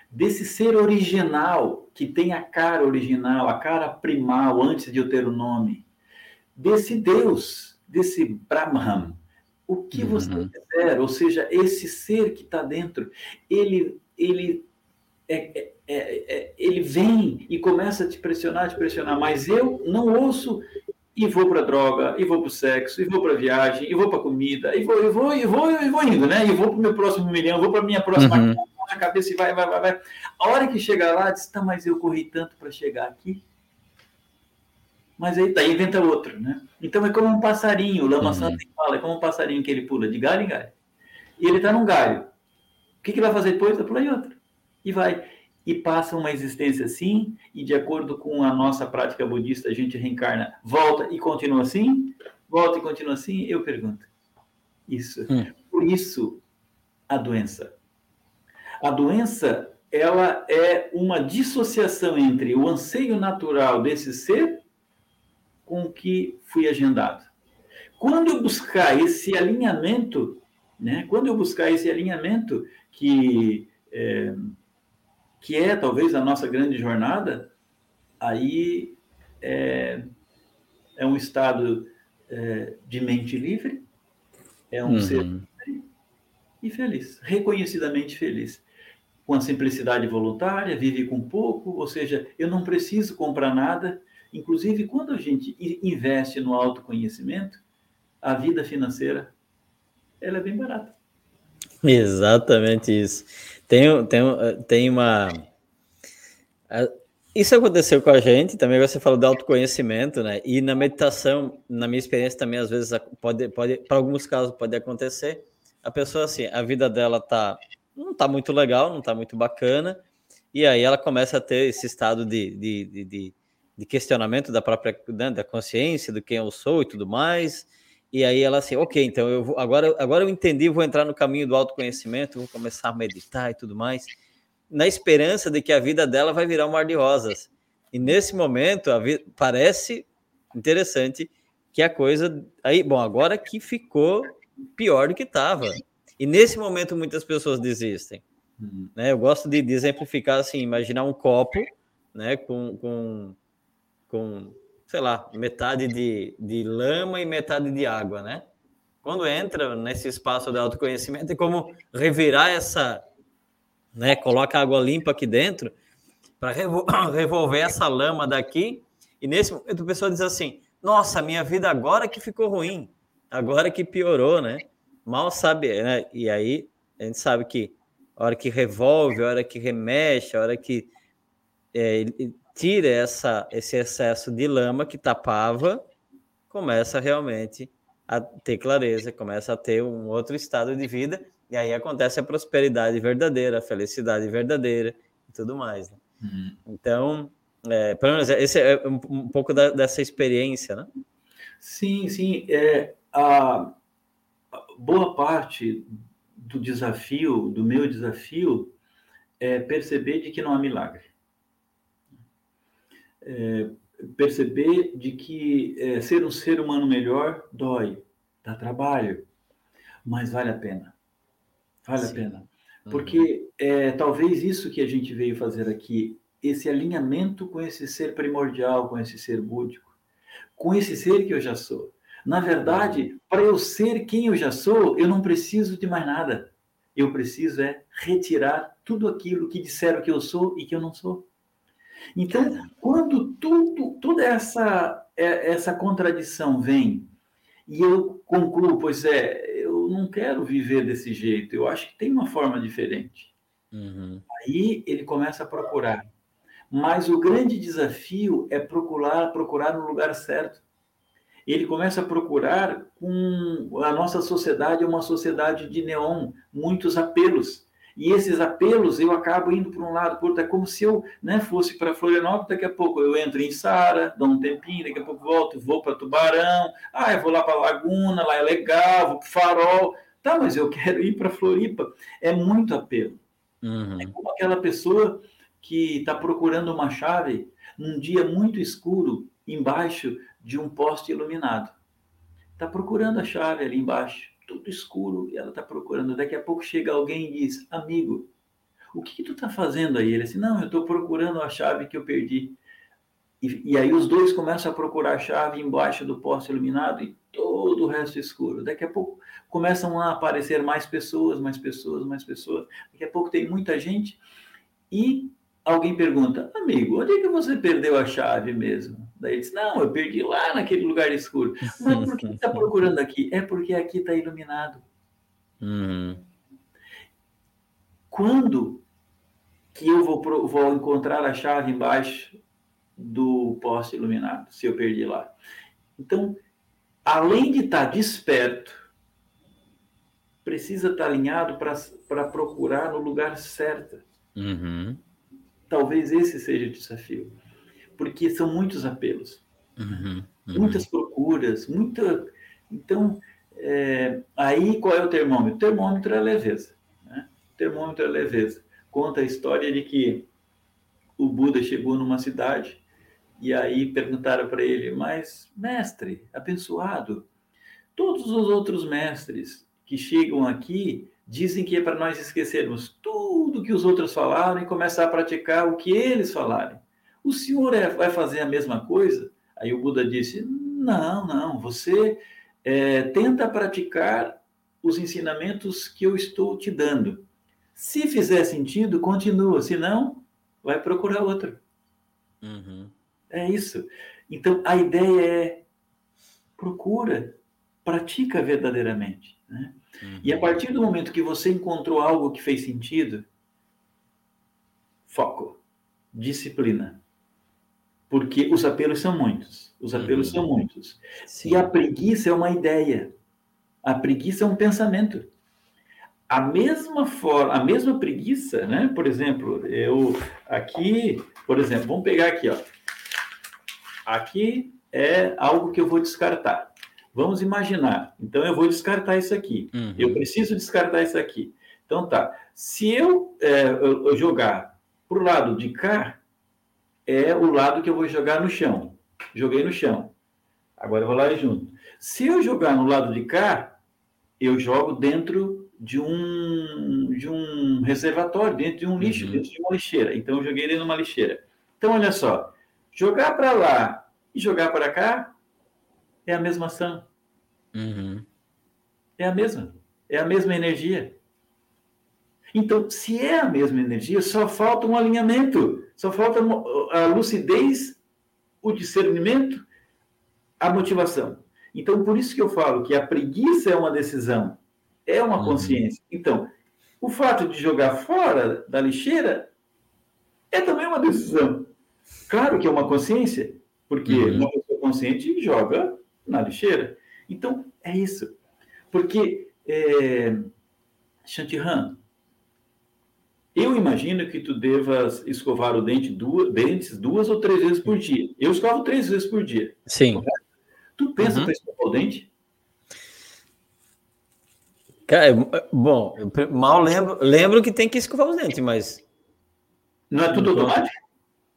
desse ser original que tem a cara original, a cara primal antes de eu ter o nome, desse Deus, desse Brahman, o que uhum. você quiser, ou seja, esse ser que está dentro, ele, ele é, é, é, é, ele vem e começa a te pressionar, te pressionar, mas eu não ouço e vou para droga, e vou para o sexo, e vou para a viagem, e vou para a comida, e vou, e vou, e vou, e vou indo, né? E vou para o meu próximo milhão, vou para a minha próxima uhum. cabeça e vai, vai, vai, vai. A hora que chega lá, diz, tá, mas eu corri tanto para chegar aqui. Mas aí daí inventa outro, né? Então é como um passarinho, o Lama uhum. Santa fala, é como um passarinho que ele pula de galho em galho. E ele está num galho. O que, que vai fazer depois? Vai pular em outro. E vai e passa uma existência assim, e de acordo com a nossa prática budista, a gente reencarna, volta e continua assim, volta e continua assim, eu pergunto. Isso. Hum. Por isso, a doença. A doença ela é uma dissociação entre o anseio natural desse ser com o que fui agendado. Quando eu buscar esse alinhamento, né? Quando eu buscar esse alinhamento que é, que é talvez a nossa grande jornada, aí é, é um estado é, de mente livre, é um uhum. ser livre e feliz, reconhecidamente feliz. Com a simplicidade voluntária, vive com pouco, ou seja, eu não preciso comprar nada. Inclusive, quando a gente investe no autoconhecimento, a vida financeira ela é bem barata. Exatamente isso. Tem, tem, tem uma. Isso aconteceu com a gente, também você falou do autoconhecimento, né? E na meditação, na minha experiência também, às vezes, pode, pode para alguns casos, pode acontecer. A pessoa, assim, a vida dela tá, não tá muito legal, não tá muito bacana, e aí ela começa a ter esse estado de, de, de, de questionamento da própria né, da consciência, do quem eu sou e tudo mais. E aí ela assim, ok, então eu vou, agora, agora eu entendi, vou entrar no caminho do autoconhecimento, vou começar a meditar e tudo mais na esperança de que a vida dela vai virar um mar de rosas. E nesse momento, a vida, parece interessante que a coisa. Aí, bom, agora que ficou pior do que estava. E nesse momento, muitas pessoas desistem. Uhum. Né? Eu gosto de, de, exemplificar assim: imaginar um copo né, com, com, com sei lá, metade de, de lama e metade de água, né? Quando entra nesse espaço de autoconhecimento, é como revirar essa, né? Coloca água limpa aqui dentro para <coughs> revolver essa lama daqui. E nesse momento a pessoa diz assim: Nossa, minha vida agora que ficou ruim, agora que piorou, né? Mal sabe, né? E aí a gente sabe que a hora que revolve, a hora que remexe, a hora que é, tira essa, esse excesso de lama que tapava, começa realmente a ter clareza, começa a ter um outro estado de vida e aí acontece a prosperidade verdadeira, a felicidade verdadeira e tudo mais. Né? Uhum. Então, é, pelo menos esse é um, um pouco da, dessa experiência, né? Sim, sim. É, a, a boa parte do desafio, do meu desafio, é perceber de que não há milagre. É, perceber de que é, ser um ser humano melhor dói, dá trabalho, mas vale a pena. Vale Sim. a pena. Uhum. Porque é, talvez isso que a gente veio fazer aqui, esse alinhamento com esse ser primordial, com esse ser búdico, com esse ser que eu já sou. Na verdade, uhum. para eu ser quem eu já sou, eu não preciso de mais nada. Eu preciso é retirar tudo aquilo que disseram que eu sou e que eu não sou. Então, quando tudo, toda essa, é, essa contradição vem e eu concluo, pois é, eu não quero viver desse jeito, eu acho que tem uma forma diferente. Uhum. Aí ele começa a procurar. Mas o grande desafio é procurar, procurar no lugar certo. Ele começa a procurar com a nossa sociedade é uma sociedade de neon, muitos apelos. E esses apelos eu acabo indo para um lado, por outro. É como se eu né, fosse para Florianópolis, daqui a pouco eu entro em Sara, dou um tempinho, daqui a pouco volto, vou para Tubarão, ah, eu vou lá para Laguna, lá é legal, vou para Farol. Tá, mas eu <laughs> quero ir para Floripa. É muito apelo. Uhum. É como aquela pessoa que está procurando uma chave num dia muito escuro, embaixo de um poste iluminado. Está procurando a chave ali embaixo tudo escuro e ela está procurando. Daqui a pouco chega alguém e diz: Amigo, o que, que tu está fazendo aí? Ele disse: Não, eu estou procurando a chave que eu perdi. E, e, aí os dois começam a procurar a chave embaixo do poste iluminado e todo o resto escuro. Daqui a pouco começam a aparecer mais pessoas, mais pessoas, mais pessoas. Daqui a pouco tem muita gente e alguém pergunta, amigo, onde é que você perdeu a chave mesmo? Daí ele diz, não, eu perdi lá naquele lugar escuro. <laughs> Mas por que está procurando aqui? É porque aqui está iluminado. Uhum. Quando que eu vou, vou encontrar a chave embaixo do poste iluminado, se eu perdi lá? Então, além de estar tá desperto, precisa estar tá alinhado para procurar no lugar certo. Uhum. Talvez esse seja o desafio, porque são muitos apelos, uhum, uhum. muitas procuras, muita. Então, é... aí qual é o termômetro? O termômetro é a leveza. Né? O termômetro é a leveza. conta a história de que o Buda chegou numa cidade e aí perguntaram para ele: Mas, mestre, abençoado, todos os outros mestres que chegam aqui dizem que é para nós esquecermos tudo que os outros falaram e começar a praticar o que eles falarem. O senhor é, vai fazer a mesma coisa? Aí o Buda disse: Não, não, você é, tenta praticar os ensinamentos que eu estou te dando. Se fizer sentido, continua, se não, vai procurar outro. Uhum. É isso. Então, a ideia é procura, pratica verdadeiramente. Né? Uhum. E a partir do momento que você encontrou algo que fez sentido, foco, disciplina. Porque os apelos são muitos. Os apelos uhum. são muitos. Sim. E a preguiça é uma ideia. A preguiça é um pensamento. A mesma forma, a mesma preguiça, né? Por exemplo, eu aqui, por exemplo, vamos pegar aqui, ó. Aqui é algo que eu vou descartar. Vamos imaginar. Então, eu vou descartar isso aqui. Uhum. Eu preciso descartar isso aqui. Então, tá. Se eu, é, eu, eu jogar para o lado de cá, é o lado que eu vou jogar no chão. Joguei no chão. Agora eu vou lá e junto. Se eu jogar no lado de cá, eu jogo dentro de um, de um reservatório, dentro de um lixo, uhum. dentro de uma lixeira. Então, eu joguei ele numa lixeira. Então, olha só. Jogar para lá e jogar para cá é a mesma ação. Uhum. É a mesma. É a mesma energia. Então, se é a mesma energia, só falta um alinhamento, só falta a lucidez, o discernimento, a motivação. Então, por isso que eu falo que a preguiça é uma decisão, é uma uhum. consciência. Então, o fato de jogar fora da lixeira é também uma decisão. Claro que é uma consciência, porque uhum. uma pessoa consciente joga na lixeira. Então, é isso. Porque, é, Shantihan, eu imagino que tu devas escovar o dente duas, dentes duas ou três vezes por dia. Eu escovo três vezes por dia. Sim. Tu pensa uhum. para escovar o dente? Cara, bom, mal lembro, lembro que tem que escovar os dentes, mas. Não é tudo automático?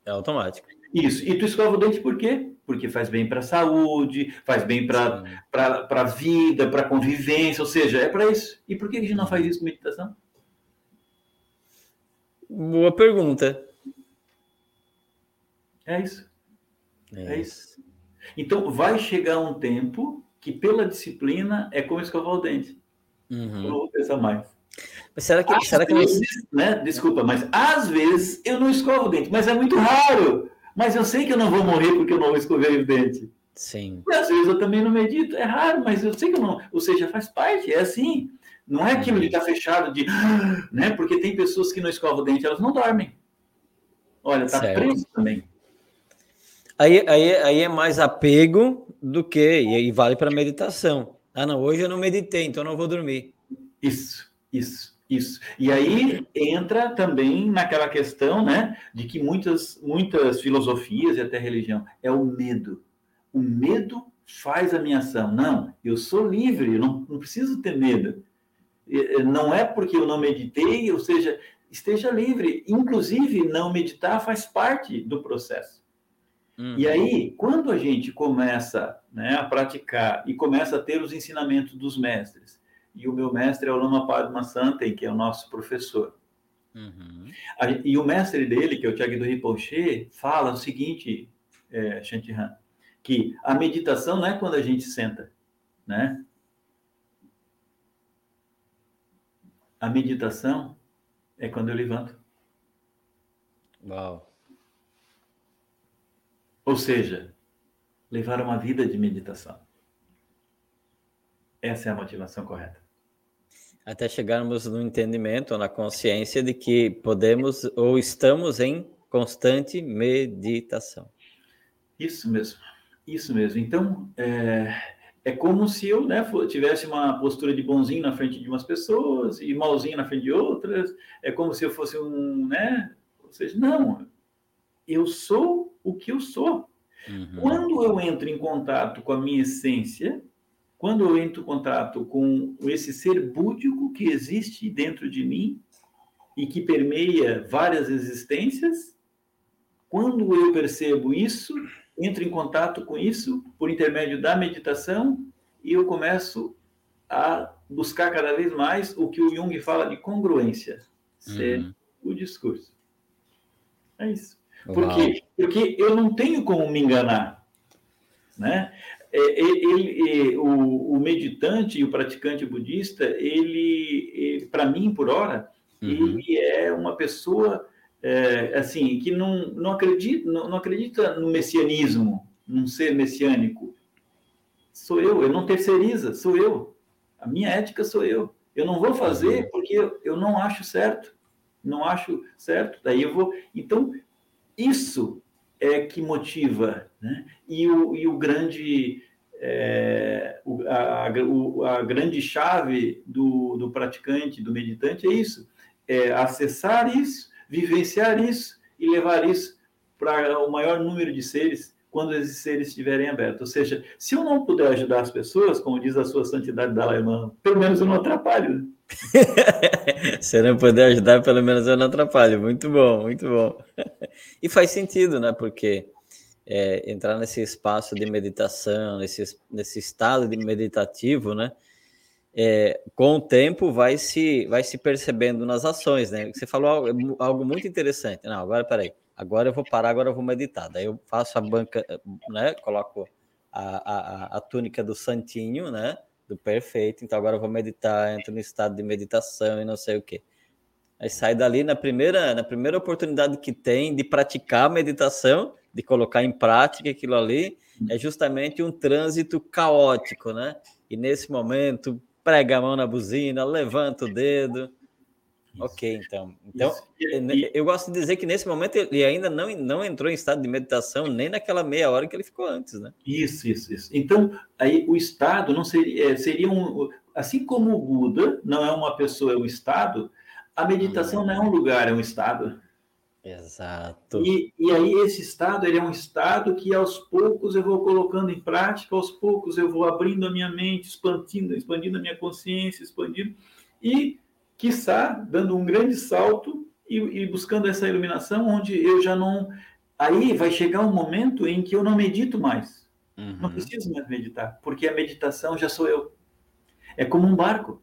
É automático. Isso. E tu escova o dente por quê? Porque faz bem para a saúde, faz bem para a vida, para a convivência, ou seja, é para isso. E por que a gente não faz isso com meditação? Boa pergunta. É isso. É, é isso. Então, vai chegar um tempo que, pela disciplina, é como escovar o dente. Uhum. Eu não vou pensar mais. Mas será que, será que vezes, né? Desculpa, mas às vezes eu não escovo o dente, mas é muito raro. Mas eu sei que eu não vou morrer porque eu não escovei o dente. Sim. E às vezes eu também não medito. É raro, mas eu sei que eu não. Ou seja, faz parte, é assim. Não é aquilo de estar fechado, de. <gasps> Né? Porque tem pessoas que não escovam o dente, elas não dormem. Olha, tá certo. preso também. Aí, aí, aí é mais apego do que, e aí vale para meditação. Ah, não, hoje eu não meditei, então não vou dormir. Isso, isso. Isso. E aí entra também naquela questão, né, de que muitas, muitas filosofias e até religião é o medo. O medo faz a minha ação. Não, eu sou livre, eu não, não preciso ter medo. Não é porque eu não meditei, ou seja, esteja livre. Inclusive, não meditar faz parte do processo. Uhum. E aí, quando a gente começa né, a praticar e começa a ter os ensinamentos dos mestres, e o meu mestre é o Lama Padma Santen, que é o nosso professor. Uhum. E o mestre dele, que é o Tiago do Rinpoche, fala o seguinte, é, Shantihan, que a meditação não é quando a gente senta, né? A meditação é quando eu levanto. Uau. Ou seja, levar uma vida de meditação. Essa é a motivação correta até chegarmos no entendimento, na consciência de que podemos ou estamos em constante meditação. Isso mesmo, isso mesmo. Então, é, é como se eu né, tivesse uma postura de bonzinho na frente de umas pessoas e malzinho na frente de outras. É como se eu fosse um, né? Ou seja, não, eu sou o que eu sou. Uhum. Quando eu entro em contato com a minha essência, quando eu entro em contato com esse ser búdico que existe dentro de mim, e que permeia várias existências. Quando eu percebo isso, entro em contato com isso por intermédio da meditação e eu começo a buscar cada vez mais o que o Jung fala de congruência, ser uhum. o discurso. É isso. Por quê? Porque eu não tenho como me enganar. Né? É, ele, ele, o, o, meditante e o praticante budista, ele, ele para mim, por hora, uhum. ele é uma pessoa é, assim que não, não, acredita, não, não acredita no messianismo, num ser messiânico. Sou eu, eu não terceiriza, sou eu. A minha ética sou eu. Eu não vou fazer porque eu, eu não acho certo. Não acho certo, daí eu vou. Então, isso é que motiva, né? E o, e o grande, é, a, a, a, grande chave do, do praticante, do meditante é isso, é acessar isso, vivenciar isso e levar isso para o maior número de seres quando esses seres estiverem abertos. Ou seja, se eu não puder ajudar as pessoas, como diz a sua santidade Dalai Lama, pelo menos eu não atrapalho. <laughs> Se eu não puder ajudar, pelo menos eu não atrapalho. Muito bom, muito bom. <laughs> E faz sentido, né? Porque é, entrar nesse espaço de meditação, nesse, nesse estado de meditativo, né? É, com o tempo vai se, vai se percebendo nas ações, né? Você falou algo, algo muito interessante. Não, agora peraí. Agora eu vou parar, agora eu vou meditar. Daí eu faço a banca, né? Coloco a, a, a túnica do santinho, né? do perfeito, então agora eu vou meditar, entro no estado de meditação e não sei o quê. Aí sai dali na primeira, na primeira oportunidade que tem de praticar a meditação, de colocar em prática aquilo ali, é justamente um trânsito caótico, né? E nesse momento, prega a mão na buzina, levanta o dedo, Ok, então. Então, e, eu gosto de dizer que nesse momento ele ainda não, não entrou em estado de meditação, nem naquela meia hora que ele ficou antes, né? Isso, isso, isso. Então, aí o estado não seria, é, seria um. Assim como o Buda não é uma pessoa, é um estado, a meditação hum. não é um lugar, é um estado. Exato. E, e aí esse estado ele é um estado que aos poucos eu vou colocando em prática, aos poucos eu vou abrindo a minha mente, expandindo, expandindo a minha consciência, expandindo e quiçá dando um grande salto e, e, buscando essa iluminação, onde eu já não. Aí vai chegar um momento em que eu não medito mais. Uhum. Não preciso mais meditar, porque a meditação já sou eu. É como um barco.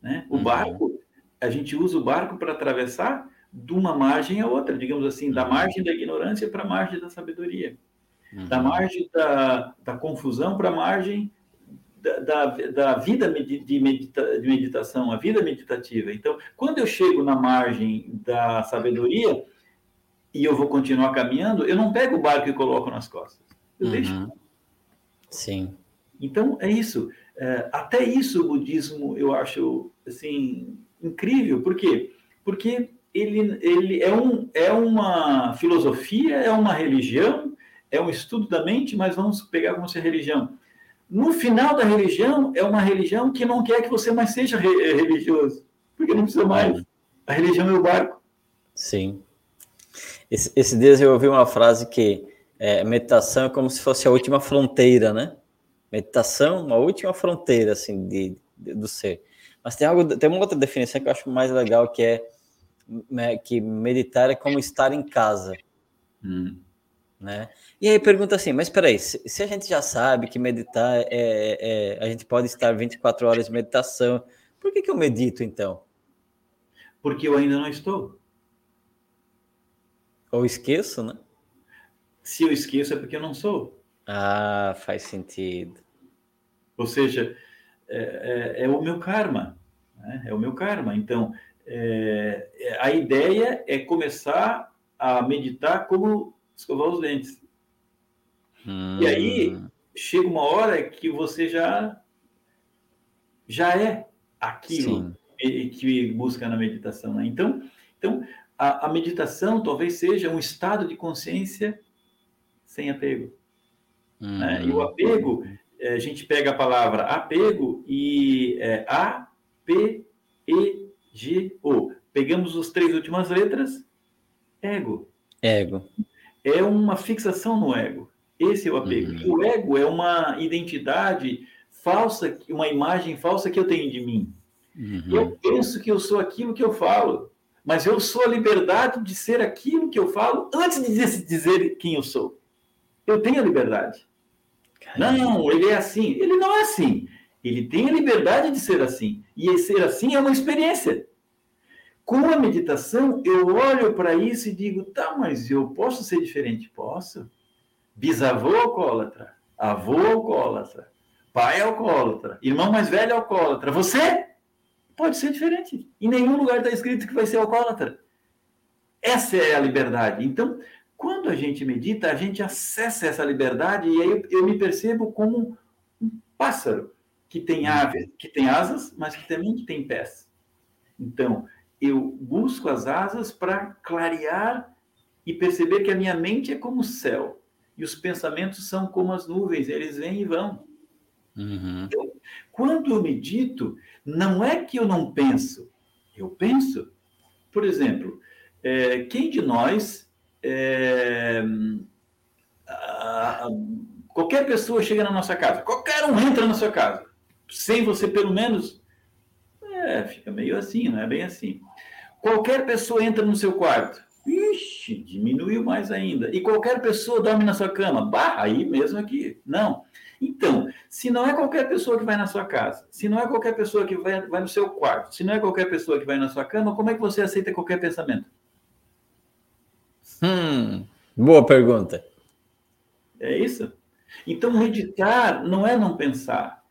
Né? O uhum. barco, a gente usa o barco para atravessar de uma margem a outra, digamos assim, da uhum. margem da ignorância para a margem da sabedoria, da uhum. margem da, da confusão para a margem da, da vida de, medita, de meditação, a vida meditativa. Então, quando eu chego na margem da sabedoria e eu vou continuar caminhando, eu não pego o barco e coloco nas costas. Eu uhum. deixo. Sim. Então, é isso. É, até isso o budismo eu acho assim incrível. Por quê? Porque ele, ele é, um, é uma filosofia, é uma religião, é um estudo da mente, mas vamos pegar como se religião no final da religião, é uma religião que não quer que você mais seja re eh, religioso, porque não precisa mais. A religião é o barco. Sim. Esse, esse dias eu ouvi uma frase que é, meditação é como se fosse a última fronteira, né? Meditação, uma última fronteira, assim, de, de do ser. Mas tem algo, tem uma outra definição que eu acho mais legal, que é que meditar é como estar em casa. Hum. Né? E aí pergunta assim, mas peraí, se, se a gente já sabe que meditar é, é, a gente pode estar 24 horas de meditação, por que, que eu medito então? Porque eu ainda não estou. Ou esqueço, né? Se eu esqueço é porque eu não sou. Ah, faz sentido. Ou seja, é, é, é o meu karma. Né? É o meu karma. Então, é, a ideia é começar a meditar como escovar os dentes. Hum. E aí chega uma hora que você já já é aquilo Sim. que busca na meditação. Né? Então, então a, a, meditação talvez seja um estado de consciência sem apego. Hum. Né? E o apego, é, a gente pega a palavra apego e é, A, P, E, G, O. Pegamos as três últimas letras, ego. Ego é uma fixação no ego. Esse é o apego. Uhum. O ego é uma identidade falsa, uma imagem falsa que eu tenho de mim. Uhum. Eu penso que eu sou aquilo que eu falo. mas eu sou a liberdade de ser aquilo que eu falo antes de dizer quem eu sou. Eu tenho a liberdade. Não, ele é assim. Ele não é assim. Ele tem a liberdade de ser assim. E ser assim é uma experiência. Com a meditação, eu olho para isso e digo, tá, mas eu posso ser diferente? Posso. Bisavô alcoólatra, avô alcoólatra, pai alcoólatra, irmão mais velho alcoólatra. Você pode ser diferente. Em nenhum lugar está escrito que vai ser alcoólatra. Essa é a liberdade. Então, quando a gente medita, a gente acessa essa liberdade e aí eu, eu me percebo como um pássaro que tem aves, que tem asas, mas que também tem pés. Então, eu busco as asas para clarear e perceber que a minha mente é como o céu e os pensamentos são como as nuvens, eles vêm e vão. Uhum. Então, quando eu medito, não é que eu não penso, eu penso. Por exemplo, é, quem de nós, é, a, a, qualquer pessoa chega na nossa casa, qualquer um entra na sua casa, sem você pelo menos, é, fica meio assim, não é bem assim. Qualquer pessoa entra no seu quarto, ixi, diminuiu mais ainda. E qualquer pessoa dorme na sua cama, barra aí mesmo aqui. Não. Então, se não é qualquer pessoa que vai na sua casa, se não é qualquer pessoa que vai, vai no seu quarto, se não é qualquer pessoa que vai na sua cama, como é que você aceita qualquer pensamento? Hum, boa pergunta. É isso? Então, meditar não é não pensar.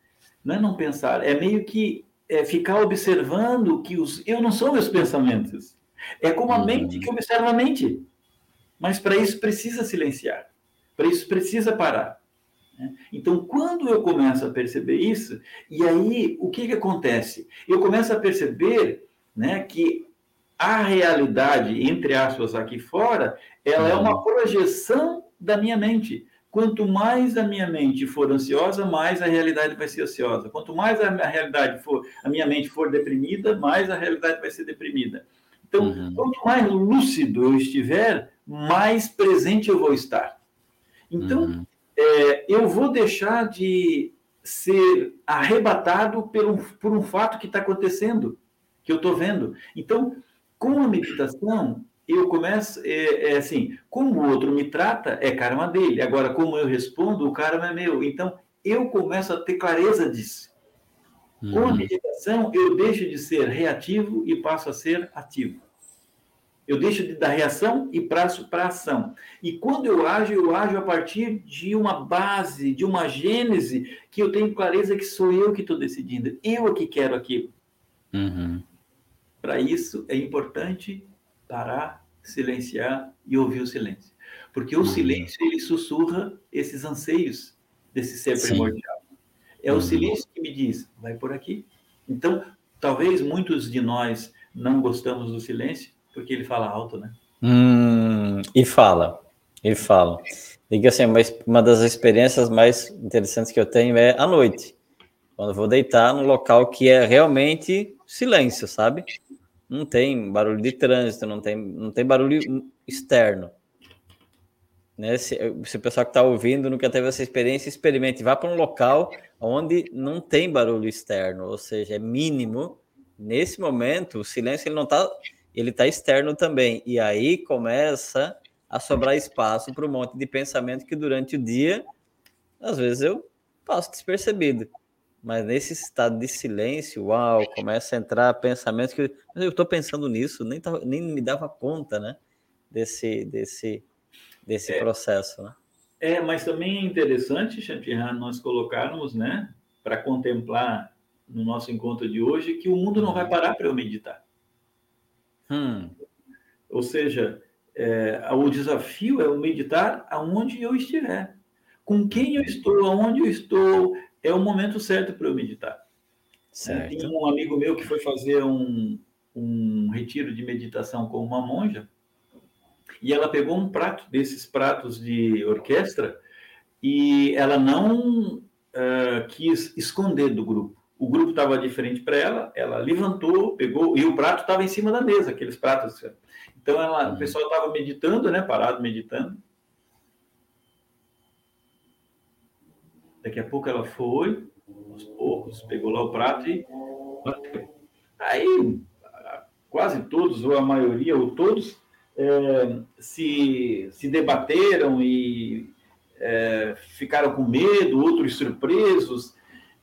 Não é não pensar, é meio que é ficar observando que os eu não sou meus pensamentos. É como a mente que observa a mente. Mas para isso precisa silenciar. Para isso precisa parar. Né? Então, quando eu começo a perceber isso, e aí o que, que acontece? Eu começo a perceber né, que a realidade, entre aspas, aqui fora, ela é uma projeção da minha mente. Quanto mais a minha mente for ansiosa, mais a realidade vai ser ansiosa. Quanto mais a minha realidade for, a minha mente for deprimida, mais a realidade vai ser deprimida. Então, uhum. quanto mais lúcido eu estiver, mais presente eu vou estar. Então, uhum. é, eu vou deixar de ser arrebatado por um, por um fato que está acontecendo, que eu estou vendo. Então, com a meditação, eu começo, é, é, assim, como o outro me trata, é karma dele. Agora, como eu respondo, o karma é meu. Então, eu começo a ter clareza disso. Uhum. Com a meditação, eu deixo de ser reativo e passo a ser ativo. Eu deixo de dar reação e passo para ação. E quando eu ajo, eu ajo a partir de uma base, de uma gênese, que eu tenho clareza que sou eu que estou decidindo. Eu é que quero aquilo. Uhum. Para isso, é importante parar, silenciar e ouvir o silêncio. Porque o uhum. silêncio, ele sussurra esses anseios desse ser Sim. primordial. É uhum. o silêncio que me diz, vai por aqui. Então, talvez muitos de nós não gostamos do silêncio, porque ele fala alto, né? Hum, e fala, e fala. Diga assim, mas uma das experiências mais interessantes que eu tenho é à noite, quando eu vou deitar num local que é realmente silêncio, sabe? Não tem barulho de trânsito, não tem, não tem barulho externo. Né? Se, se o pessoal que está ouvindo nunca teve essa experiência, experimente, vá para um local onde não tem barulho externo, ou seja, é mínimo. Nesse momento, o silêncio ele não está ele está externo também. E aí começa a sobrar espaço para um monte de pensamento que durante o dia, às vezes eu passo despercebido. Mas nesse estado de silêncio, uau, começa a entrar pensamentos que eu estou pensando nisso, nem, tava, nem me dava conta, né? Desse, desse, desse é, processo, né? É, mas também é interessante, Chantiran, nós colocarmos, né, para contemplar no nosso encontro de hoje, que o mundo não vai parar para eu meditar. Hum. Ou seja, é, o desafio é o meditar aonde eu estiver. Com quem eu estou, aonde eu estou, é o momento certo para eu meditar. Certo. Tem um amigo meu que foi fazer um, um retiro de meditação com uma monja e ela pegou um prato desses pratos de orquestra e ela não uh, quis esconder do grupo o grupo estava de frente para ela, ela levantou, pegou, e o prato estava em cima da mesa, aqueles pratos. Então, ela, o uhum. pessoal estava meditando, né, parado meditando. Daqui a pouco ela foi, aos poucos, pegou lá o prato e bateu. Aí, quase todos, ou a maioria, ou todos, é, se, se debateram e é, ficaram com medo, outros surpresos.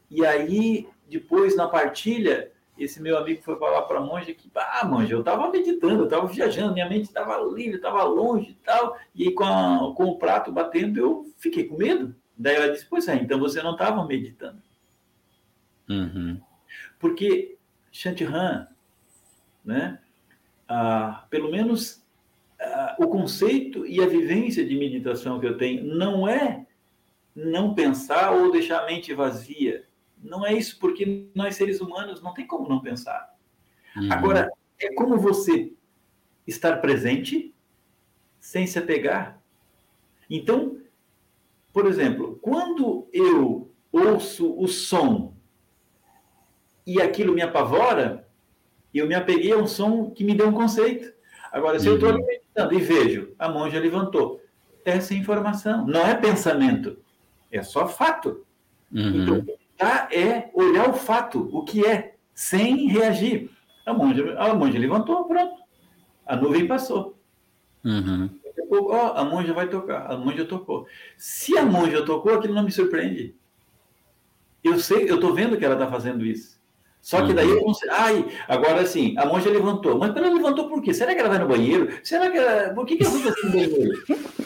E aí, depois, na partilha, esse meu amigo foi falar para a monja que, ah, monja, eu estava meditando, eu estava viajando, minha mente estava livre, estava longe e tal, e com, a, com o prato batendo, eu fiquei com medo. Daí ela disse, pois é, então você não estava meditando. Uhum. Porque Shantihan, né, ah, pelo menos ah, o conceito e a vivência de meditação que eu tenho não é não pensar ou deixar a mente vazia. Não é isso, porque nós seres humanos não tem como não pensar. Uhum. Agora, é como você estar presente sem se apegar. Então, por exemplo, quando eu ouço o som e aquilo me apavora, eu me apeguei a um som que me deu um conceito. Agora, se uhum. eu estou meditando e vejo, a monja levantou, essa é informação, não é pensamento, é só fato. Uhum. Então, meditar é olhar o fato, o que é, sem reagir. A monja, a monja levantou, pronto. A nuvem passou. Uhum. Oh, a monja vai tocar. A monja tocou. Se a monja tocou, aquilo não me surpreende. Eu sei, eu estou vendo que ela está fazendo isso. Só que daí eu não sei. Ai, agora sim, a monja levantou. Mas ela levantou por quê? Será que ela vai no banheiro? Será que ela. Por que, que ela fica assim no banheiro? <laughs>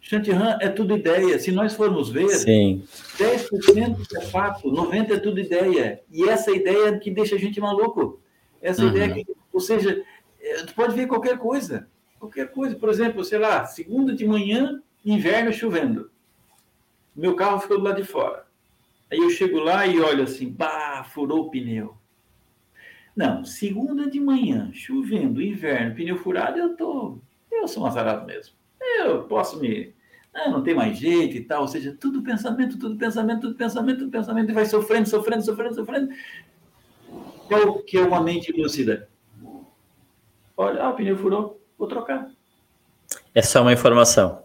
Chantihan é tudo ideia. Se nós formos ver, Sim. 10% é fato, 90% é tudo ideia. E essa ideia é que deixa a gente maluco. Essa uhum. ideia que, ou seja, é, tu pode ver qualquer coisa. Qualquer coisa. Por exemplo, sei lá, segunda de manhã, inverno chovendo. Meu carro ficou do lado de fora. Aí eu chego lá e olho assim, bah, furou o pneu. Não, segunda de manhã, chovendo, inverno, pneu furado, eu tô. Eu sou um azarado mesmo. Eu posso me. Ah, não tem mais jeito e tal. Ou seja, tudo pensamento, tudo pensamento, tudo pensamento, tudo pensamento, e vai sofrendo, sofrendo, sofrendo, sofrendo. Qual que é uma mente lúcida? Olha, ah, o pneu furou, vou trocar. Essa é uma informação.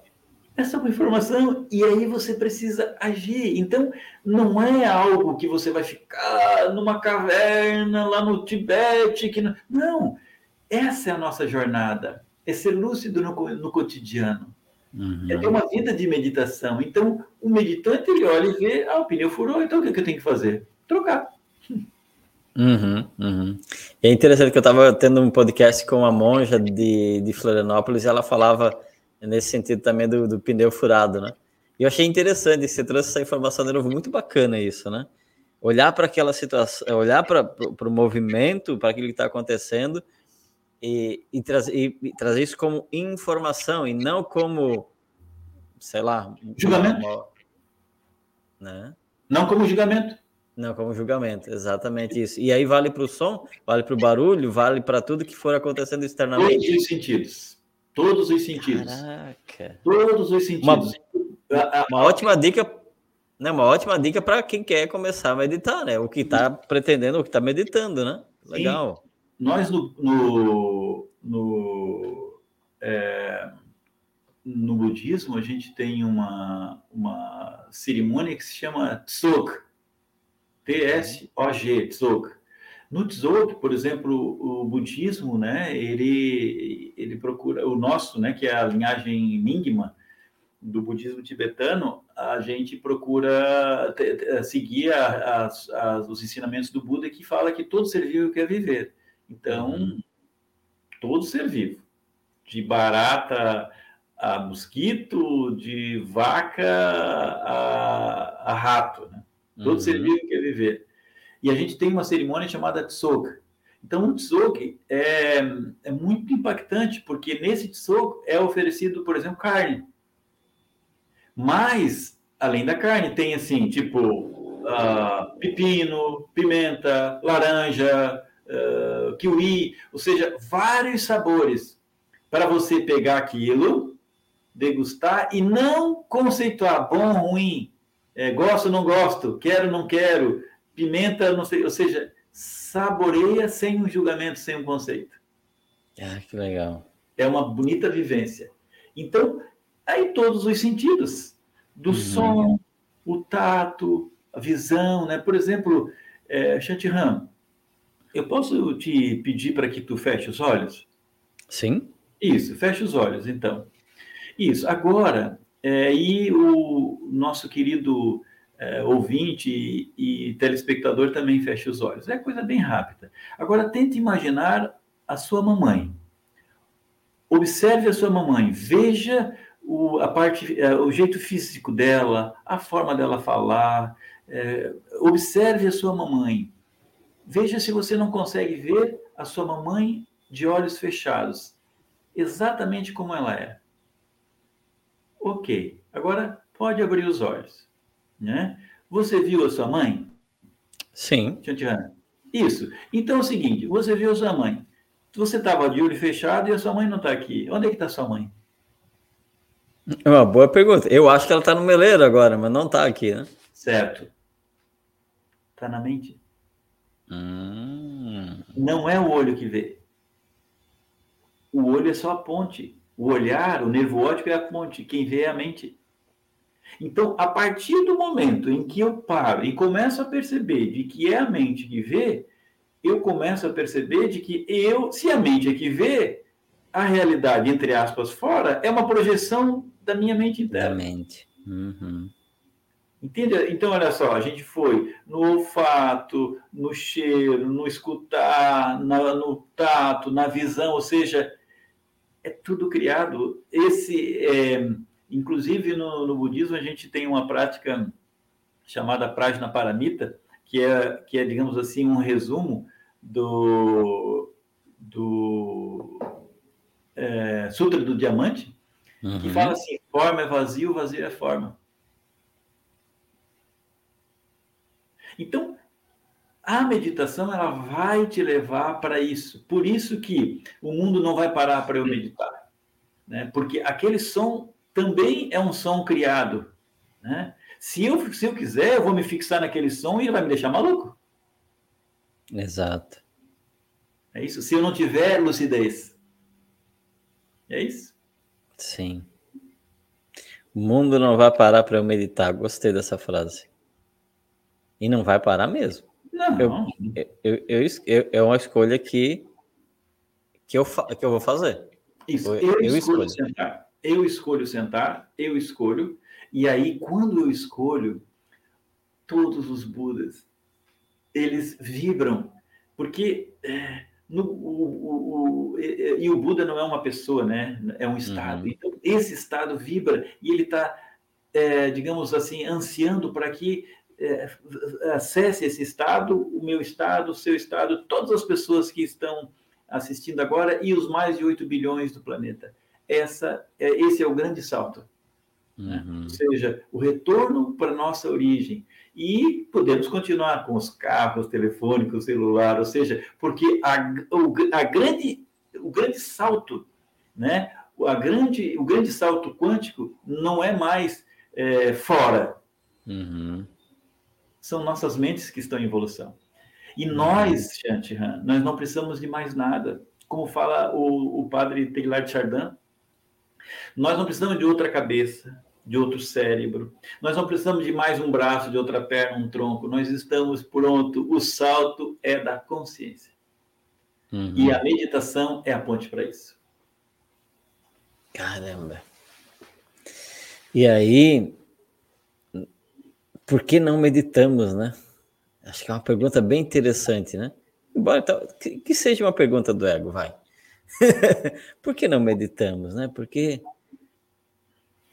Essa é uma informação e aí você precisa agir. Então, não é algo que você vai ficar numa caverna lá no Tibete. Que não... não, essa é a nossa jornada. É ser lúcido no, no cotidiano. Uhum. É ter uma vida de meditação. Então, o meditante ele olha e vê, ah, o pneu furou, então o que, é que eu tenho que fazer? Trocar. Uhum, uhum. É interessante que eu estava tendo um podcast com uma monja de, de Florianópolis e ela falava nesse sentido também do, do pneu furado, né? E eu achei interessante, você trouxe essa informação de novo, muito bacana isso, né? Olhar para aquela situação, olhar para o movimento, para aquilo que está acontecendo e, e, trazer, e, e, trazer isso como informação e não como, sei lá, julgamento. Né? Não como julgamento. Não, como julgamento, exatamente isso. E aí vale para o som, vale para o barulho, vale para tudo que for acontecendo externamente. Todos os sentidos. Todos os sentidos. Caraca. Todos os sentidos. Uma, uma ótima dica, né? Uma ótima dica para quem quer começar a meditar, né? O que está pretendendo, o que está meditando, né? Legal. Sim. Nós no, no, no, é, no, budismo a gente tem uma, uma cerimônia que se chama Tsog. T-S-O-G, Tsog no Tzolk'in, por exemplo, o budismo, né, ele, ele procura, o nosso, né, que é a linhagem Nyingma do budismo tibetano, a gente procura seguir a, a, os ensinamentos do Buda que fala que todo ser vivo quer viver. Então, uhum. todo ser vivo, de barata a mosquito, de vaca a, a rato, né? Todo uhum. ser vivo quer viver. E a gente tem uma cerimônia chamada Tsog. Então, o Tsog é, é muito impactante, porque nesse Tsog é oferecido, por exemplo, carne. Mas, além da carne, tem assim, tipo, uh, pepino, pimenta, laranja, uh, kiwi, ou seja, vários sabores para você pegar aquilo, degustar e não conceituar bom, ruim, é, gosto, não gosto, quero, não quero, pimenta, não sei, ou seja, saboreia sem um julgamento, sem um conceito. Ah, que legal. É uma bonita vivência. Então, aí todos os sentidos, do uhum. som, o tato, a visão, né? Por exemplo, é, Chantiram, Eu posso te pedir para que tu feche os olhos? Sim. Isso, feche os olhos, então. Isso. Agora, é, e o nosso querido é, ouvinte e, e, telespectador também feche os olhos. É coisa bem rápida. Agora, tente imaginar a sua mamãe. Observe a sua mamãe. Veja o, a parte, é, o jeito físico dela, a forma dela falar. É, observe a sua mamãe. Veja se você não consegue ver a sua mamãe de olhos fechados, exatamente como ela é. Ok, agora pode abrir os olhos. Né? Você viu a sua mãe? Sim. Isso. Então é o seguinte: você viu a sua mãe. Você estava de olho fechado e a sua mãe não está aqui. Onde é que está sua mãe? É uma boa pergunta. Eu acho que ela está no meleiro agora, mas não está aqui, né? Certo. Está na mente. Hum. Não é o olho que vê. O olho é só a ponte. O olhar, o nervo óptico é a ponte. Quem vê é a mente. Então, a partir do momento em que eu paro e começo a perceber de que é a mente que vê, eu começo a perceber de que eu, se a mente é que vê, a realidade, entre aspas, fora, é uma projeção da minha mente interna. Da mente. Uhum. Entende? Então, olha só, a gente foi no olfato, no cheiro, no escutar, na, no tato, na visão, ou seja, é tudo criado. Esse, é, inclusive no, no, budismo, a gente tem uma prática chamada Prajna Paramita, que é, que é digamos assim, um resumo do, do é, Sutra do Diamante, uhum. que fala assim: forma é vazio, vazio é forma. Então, a meditação ela vai te levar para isso. Por isso que o mundo não vai parar para eu meditar, né? Porque aquele som também é um som criado, né? Se eu se eu quiser, eu vou me fixar naquele som e ele vai me deixar maluco. Exato. É isso. Se eu não tiver lucidez, é isso. Sim. O mundo não vai parar para eu meditar. Gostei dessa frase. E não vai parar mesmo. Não. Eu, eu, eu, eu, é uma escolha que, que, eu, que eu vou fazer. Isso. Eu, eu, escolho, escolho sentar. Eu escolho sentar, eu escolho. E aí, quando eu escolho, todos os Budas, eles vibram. Porque é, no, o, o, o, e, e, o Buda não é uma pessoa, né? É um estado. Uhum. Então, esse estado vibra e ele está, é, digamos assim, ansiando para que acesse esse estado, o meu estado, o seu estado, todas as pessoas que estão assistindo agora e os mais de 8 bilhões do planeta. Essa, é, esse é o grande salto. Né? Uhum. Ou seja, o retorno para a nossa origem. E podemos continuar com os carros telefônicos, celular, ou seja, porque a, o, a grande, o grande salto, né? a grande, o grande salto quântico não é mais é, fora. Uhum são nossas mentes que estão em evolução. E nós, Shantihan, nós não precisamos de mais nada. Como fala o, o padre Teilhard Chardin, nós não precisamos de outra cabeça, de outro cérebro. Nós não precisamos de mais um braço, de outra perna, um tronco. Nós estamos pronto. O salto é da consciência. Uhum. E a meditação é a ponte para isso. Caramba. E aí, por que não meditamos, né? Acho que é uma pergunta bem interessante, né? Embora que, que seja uma pergunta do ego, vai. <laughs> por que não meditamos, né? Porque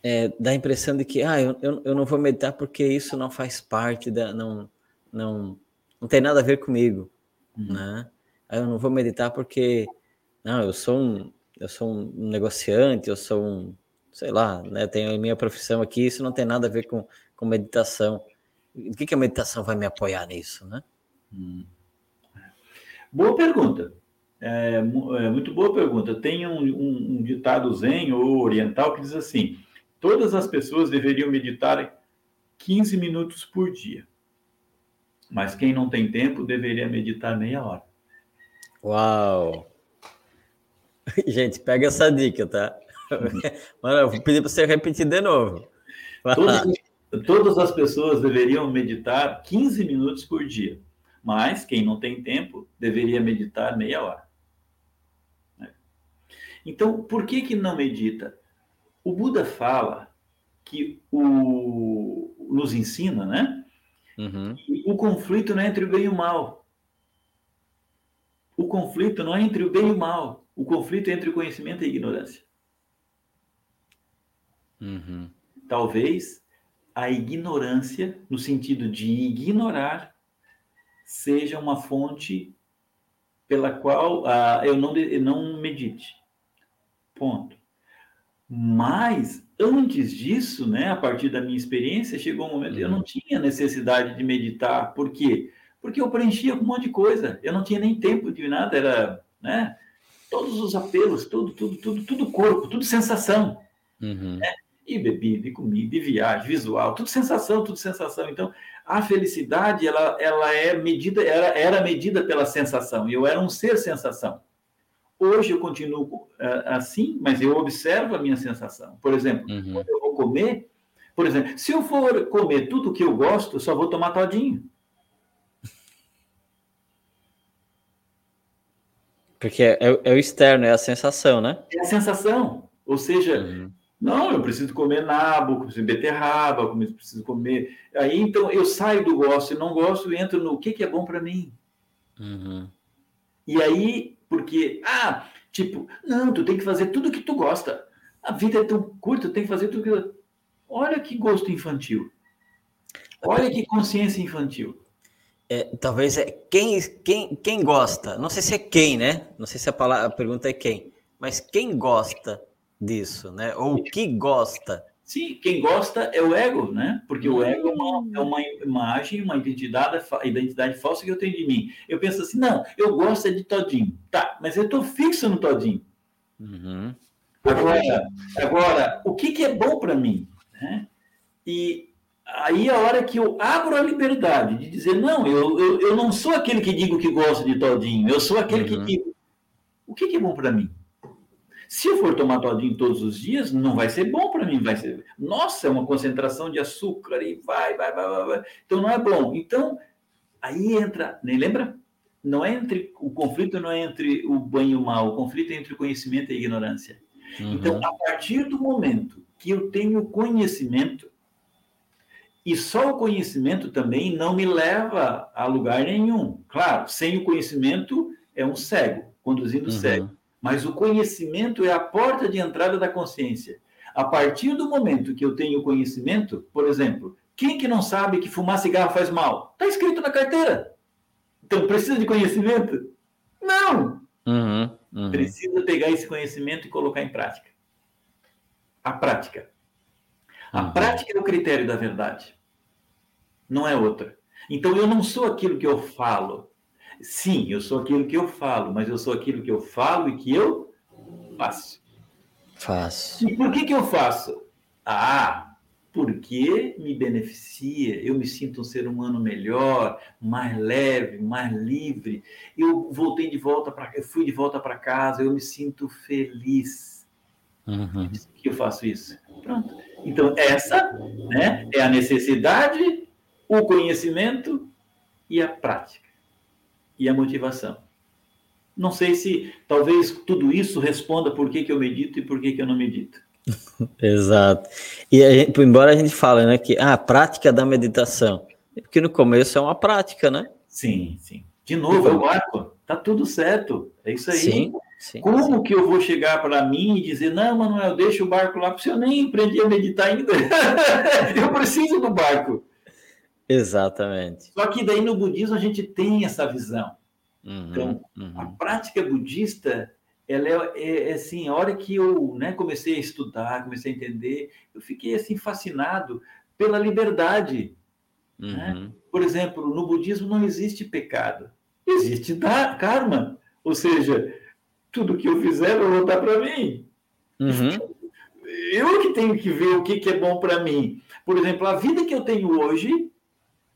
é, dá a impressão de que ah, eu, eu, eu, não vou meditar porque isso não faz parte da. não, não, não tem nada a ver comigo, uhum. né? Ah, eu não vou meditar porque não, eu sou um, eu sou um negociante, eu sou um, sei lá, né? Tenho a minha profissão aqui, isso não tem nada a ver com, com meditação. O que, que a meditação vai me apoiar nisso, né? Hum. Boa pergunta. É, é, muito boa pergunta. Tem um, um, um, ditado zen ou oriental que diz assim: todas as pessoas deveriam meditar 15 minutos por dia. Mas quem não tem tempo deveria meditar meia hora. Uau! <laughs> Gente, pega essa dica, tá? <laughs> Mano, eu vou pedir para você repetir de novo. Todas, todas as pessoas deveriam meditar 15 minutos por dia. Mas quem não tem tempo deveria meditar meia hora. Né? Então, por que que não medita? O Buda fala que o, nos ensina, né? Uhum. O conflito não é entre o bem e o mal. O conflito não é entre o bem e o mal. O conflito é entre o conhecimento e a ignorância. Uhum. Talvez a ignorância, no sentido de ignorar, seja uma fonte pela qual uh, eu, não, eu não medite. Ponto. Mas, antes disso, né, a partir da minha experiência, chegou um momento que eu não uhum. tinha necessidade de meditar. Por quê? Porque eu preenchia com um monte de coisa. Eu não tinha nem tempo de nada, era, né, todos os apelos, tudo, tudo, tudo, tudo corpo, tudo sensação. Uhum. Né? E bebida, e comida, e viagem, visual, tudo sensação, tudo sensação. Então, a felicidade, ela, ela é medida, era, era medida pela sensação, eu era um ser sensação. Hoje eu continuo uh, assim, mas eu observo a minha sensação. Por exemplo, uhum. quando eu vou comer, por exemplo, se eu for comer tudo que eu gosto, eu só vou tomar todinho. Porque é, é, o externo, é a sensação, né? É a sensação. Ou seja, uhum. Não, eu preciso comer nabo, preciso beterraba, preciso comer. Aí então eu saio do gosto e não gosto e entro no que, que é bom para mim. Uhum. E aí, porque, ah, tipo, não, tu tem que fazer tudo que tu gosta. A vida é tão curta, tu tem que fazer tudo que. Olha que gosto infantil. Olha que consciência infantil. É, talvez é quem, quem, quem gosta, não sei se é quem, né? Não sei se a, palavra, a pergunta é quem, mas quem gosta disso, né? Ou o que gosta. Sim, quem gosta é o ego, né? Porque o ego é uma, hum. é uma imagem, uma identidade, identidade falsa que eu tenho de mim. Eu penso assim, não, eu gosto é de todinho. Tá, mas eu estou fixo no todinho. Uhum. Agora, agora, o que, que é bom para mim? Né? E aí é a hora que eu abro a liberdade de dizer, não, eu, eu, eu não sou aquele que digo que gosto de todinho, eu sou aquele uhum. que digo, o que, que é bom para mim? Se eu for tomar todinho todos os dias, não vai ser bom para mim, vai ser, nossa, é uma concentração de açúcar e vai, vai, vai, vai, vai. Então não é bom. Então aí entra, nem lembra? Não é entre o conflito não é entre o bem e o mal, o conflito é entre o conhecimento e a ignorância. Uhum. Então, a partir do momento que eu tenho conhecimento, e só o conhecimento também não me leva a lugar nenhum. Claro, sem o conhecimento é um cego, conduzindo uhum. cego. Mas o conhecimento é a porta de entrada da consciência. A partir do momento que eu tenho conhecimento, por exemplo, quem que não sabe que fumar cigarro faz mal? Está escrito na carteira. Então precisa de conhecimento? Não. Uhum, uhum. Precisa pegar esse conhecimento e colocar em prática. A prática. A uhum. prática é o critério da verdade. Não é outra. Então eu não sou aquilo que eu falo. Sim, eu sou aquilo que eu falo, mas eu sou aquilo que eu falo e que eu faço. Faço. E por que, que eu faço? Ah, porque me beneficia, eu me sinto um ser humano melhor, mais leve, mais livre. Eu voltei de volta para, eu fui de volta para casa, eu me sinto feliz. Uhum. que eu faço isso. Pronto. Então essa, né, é a necessidade, o conhecimento e a prática e a motivação. Não sei se talvez tudo isso responda por que, que eu medito e por que, que eu não medito. <laughs> Exato. E a gente, embora a gente fale né, que ah, a prática da meditação, é porque no começo é uma prática, né? Sim, sim. De novo, é o barco. Tá tudo certo. É isso aí. Sim, sim, Como sim. que eu vou chegar para mim e dizer, não, Manuel, deixa o barco lá, porque eu nem aprendi a meditar ainda. <laughs> eu preciso do barco. Exatamente. Só que daí no budismo a gente tem essa visão. Uhum, então, uhum. a prática budista, ela é, é, é, assim, a hora que eu né, comecei a estudar, comecei a entender, eu fiquei assim fascinado pela liberdade. Né? Uhum. Né? Por exemplo, no budismo não existe pecado, existe karma. Ou seja, tudo que eu fizer vai voltar para mim. Uhum. Eu que tenho que ver o que, que é bom para mim. Por exemplo, a vida que eu tenho hoje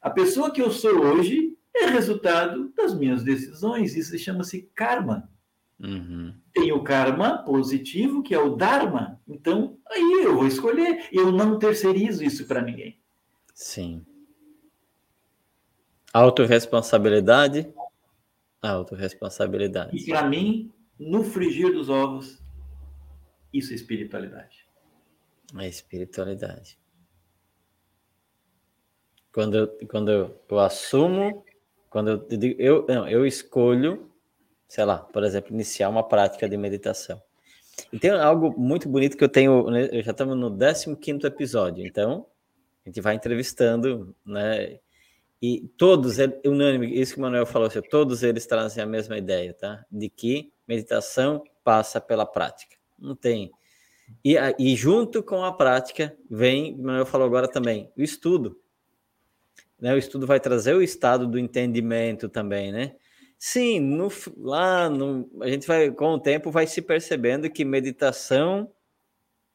a pessoa que eu sou hoje é resultado das minhas decisões. Isso chama-se karma. Uhum. Tem o karma positivo, que é o dharma. Então, aí eu vou escolher. Eu não terceirizo isso para ninguém. Sim. Autoresponsabilidade. Autoresponsabilidade. E para mim, no frigir dos ovos, isso é espiritualidade. É espiritualidade. Quando eu, quando eu, assumo, quando eu eu, não, eu escolho, sei lá, por exemplo, iniciar uma prática de meditação. E tem algo muito bonito que eu tenho, né, eu já estamos no 15 episódio, então a gente vai entrevistando, né? E todos, é unânime, isso que o Manuel falou, assim, todos eles trazem a mesma ideia, tá? De que meditação passa pela prática. Não tem. E, e junto com a prática vem, o Manuel falou agora também, o estudo. Né? O estudo vai trazer o estado do entendimento também, né? Sim, no, lá no, a gente vai, com o tempo, vai se percebendo que meditação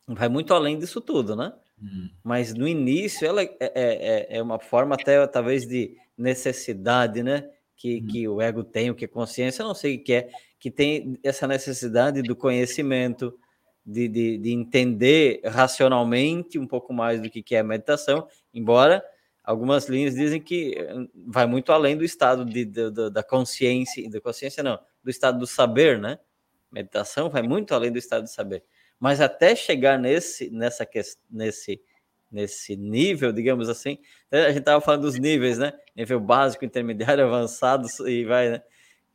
vai muito além disso tudo, né? Hum. Mas no início ela é, é, é, é uma forma até talvez de necessidade, né? Que, hum. que o ego tem, o que a consciência, não sei o que é, que tem essa necessidade do conhecimento, de, de, de entender racionalmente um pouco mais do que, que é a meditação, embora algumas linhas dizem que eh, vai muito além do estado de, de, de, da consciência, da consciência não, do estado do saber, né? Meditação vai muito além do estado de saber. Mas até chegar nesse, nessa, nesse, nesse nível, digamos assim, né, a gente estava falando dos níveis, né? Nível básico, intermediário, <laughs> avançado e vai, né?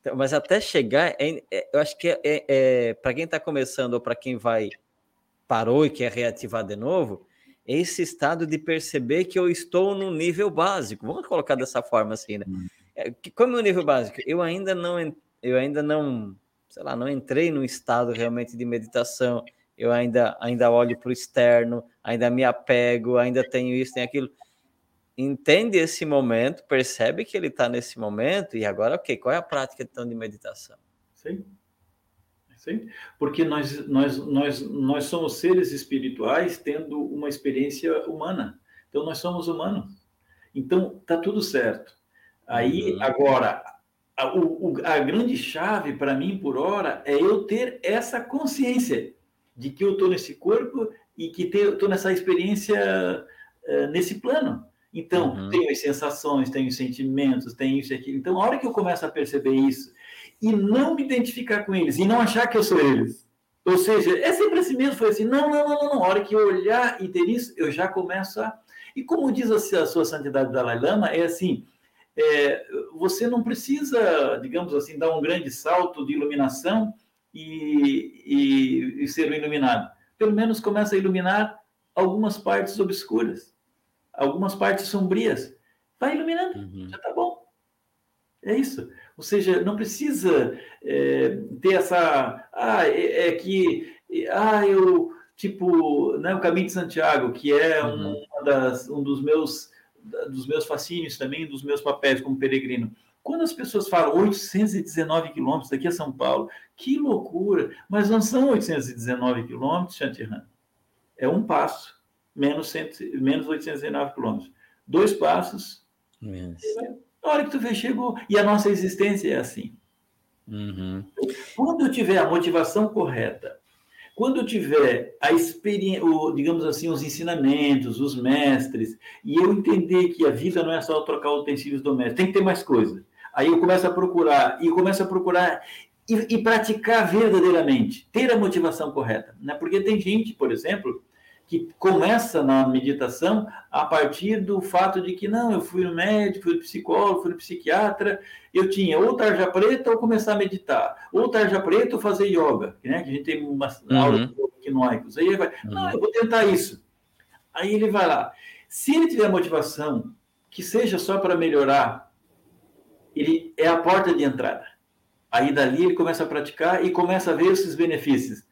Então, mas até chegar, é, é, eu acho que é, é, é para quem está começando ou para quem vai parou e quer reativar de novo, esse estado de perceber que eu estou no nível básico. Vamos colocar dessa forma assim, né? Hum. É, como é o nível básico? Eu ainda não, eu ainda não, sei lá, não entrei no estado realmente de meditação. Eu ainda, ainda olho para o externo, ainda me apego, ainda tenho isso, tenho aquilo. Entende esse momento, percebe que ele está nesse momento e agora, ok, qual é a prática então de meditação? Sim. Sim? Porque nós, nós, nós, nós somos seres espirituais tendo uma experiência humana. Então, nós somos humanos. Então, tá tudo certo. Aí, uhum. agora, a, o, a grande chave para mim, por hora, é eu ter essa consciência de que eu estou nesse corpo e que estou nessa experiência uh, nesse plano. Então, uhum. tenho as sensações, tenho os sentimentos, tenho isso e aquilo. Então, a hora que eu começo a perceber isso e não me identificar com eles, e não achar que eu sou eles. Ou seja, é sempre assim mesmo, foi assim, não, não, não, não. A hora que eu olhar e ter isso, eu já começo a... E como diz a, a sua santidade Dalai Lama, é assim, é, você não precisa, digamos assim, dar um grande salto de iluminação e ser iluminado. Pelo menos começa a iluminar algumas partes obscuras, algumas partes sombrias. Vai iluminando, uhum. já tá bom. É isso. Ou seja, não precisa é, ter essa. Ah, é, é, que. Ah, eu. Tipo, né, o Caminho de Santiago, que é uhum. das, um dos meus, dos meus fascínios também, dos meus papéis como peregrino. Quando as pessoas falam 819 quilômetros daqui a São Paulo, que loucura! Mas não são 819 quilômetros, Chantiran. É um passo, menos, cento, menos 819 quilômetros. Dois passos, yes. Na hora que tu vê, chegou. E a nossa existência é assim. Uhum. Quando eu tiver a motivação correta, quando eu tiver a experiência, digamos assim, os ensinamentos, os mestres, e eu entender que a vida não é só trocar utensílios domésticos, tem que ter mais coisa. Aí eu começo a procurar, e começo a procurar e, e, praticar verdadeiramente, ter a motivação correta. Né? Porque tem gente, por exemplo, que começa na meditação a partir do fato de que não, eu fui no médico, fui no psicólogo, fui no psiquiatra, eu tinha ou tarja preta ou começar a meditar, ou tarja preta ou fazer yoga, né? Que a gente tem uma uhum. aula de quinoicos. Aí ele vai, uhum. não, eu vou tentar isso. Aí ele vai lá. Se ele tiver motivação, que seja só para melhorar, ele é a porta de entrada. Aí dali ele começa a praticar e começa a ver esses benefícios.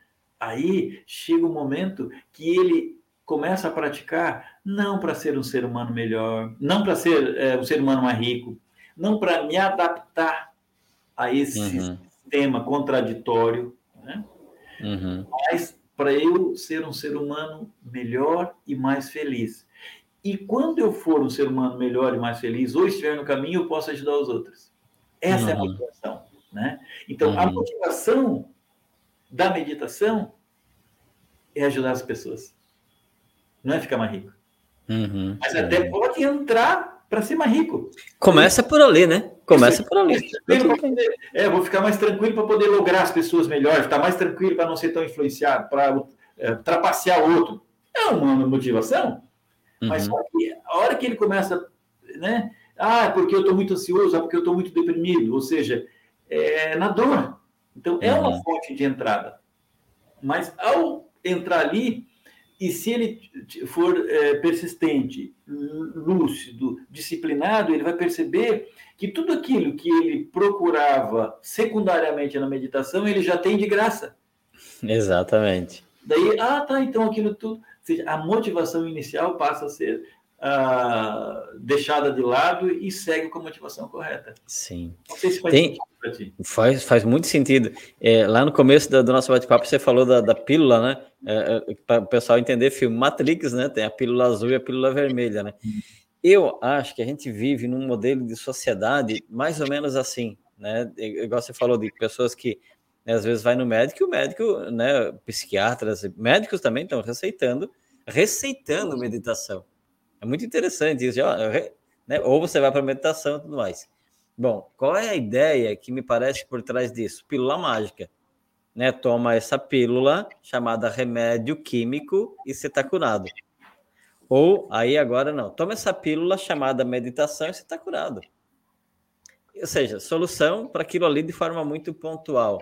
Aí chega um momento que ele começa a praticar não para ser um ser humano melhor, não para ser é, um ser humano mais rico, não para me adaptar a esse uhum. sistema contraditório, né? uhum. mas para eu ser um ser humano melhor e mais feliz. E quando eu for um ser humano melhor e mais feliz, ou estiver no caminho, eu posso ajudar os outros. Essa uhum. é a uhum. motivação. Né? Então, a uhum. motivação da meditação é ajudar as pessoas. Não é ficar mais rico. Uhum, Mas até pode entrar para ser mais rico. Começa por ali, né? Começa por ali. É, vou ficar mais tranquilo para poder lograr as pessoas melhores, estar mais tranquilo para não ser tão influenciado, para é, trapacear o outro. É uma motivação, uhum. mas só que a hora que ele começa, né? Ah, porque eu estou muito ansioso, ah, porque eu estou muito deprimido, ou seja, é na dor. Então, é uma uhum. fonte de entrada. Mas ao entrar ali, e se ele for é, persistente, lúcido, disciplinado, ele vai perceber que tudo aquilo que ele procurava secundariamente na meditação, ele já tem de graça. Exatamente. Daí, ah, tá, então aquilo tudo. Ou seja, a motivação inicial passa a ser ah, deixada de lado e segue com a motivação correta. Sim. Não sei se faz tem... sentido para ti. Faz, faz muito sentido. É, lá no começo do, do nosso bate-papo, você falou da, da pílula, né? é, é para o pessoal entender, filme Matrix, né? Tem a pílula azul e a pílula vermelha, né? Eu acho que a gente vive num modelo de sociedade mais ou menos assim, né? Igual você falou de pessoas que né, às vezes vai no médico e o médico, né? Psiquiatras, médicos também estão receitando, receitando meditação. É muito interessante isso, né? Ou você vai para meditação e tudo mais. Bom, qual é a ideia que me parece por trás disso? Pílula mágica né, toma essa pílula chamada remédio químico e você está curado. Ou aí agora não, toma essa pílula chamada meditação e você está curado. Ou seja, solução para aquilo ali de forma muito pontual.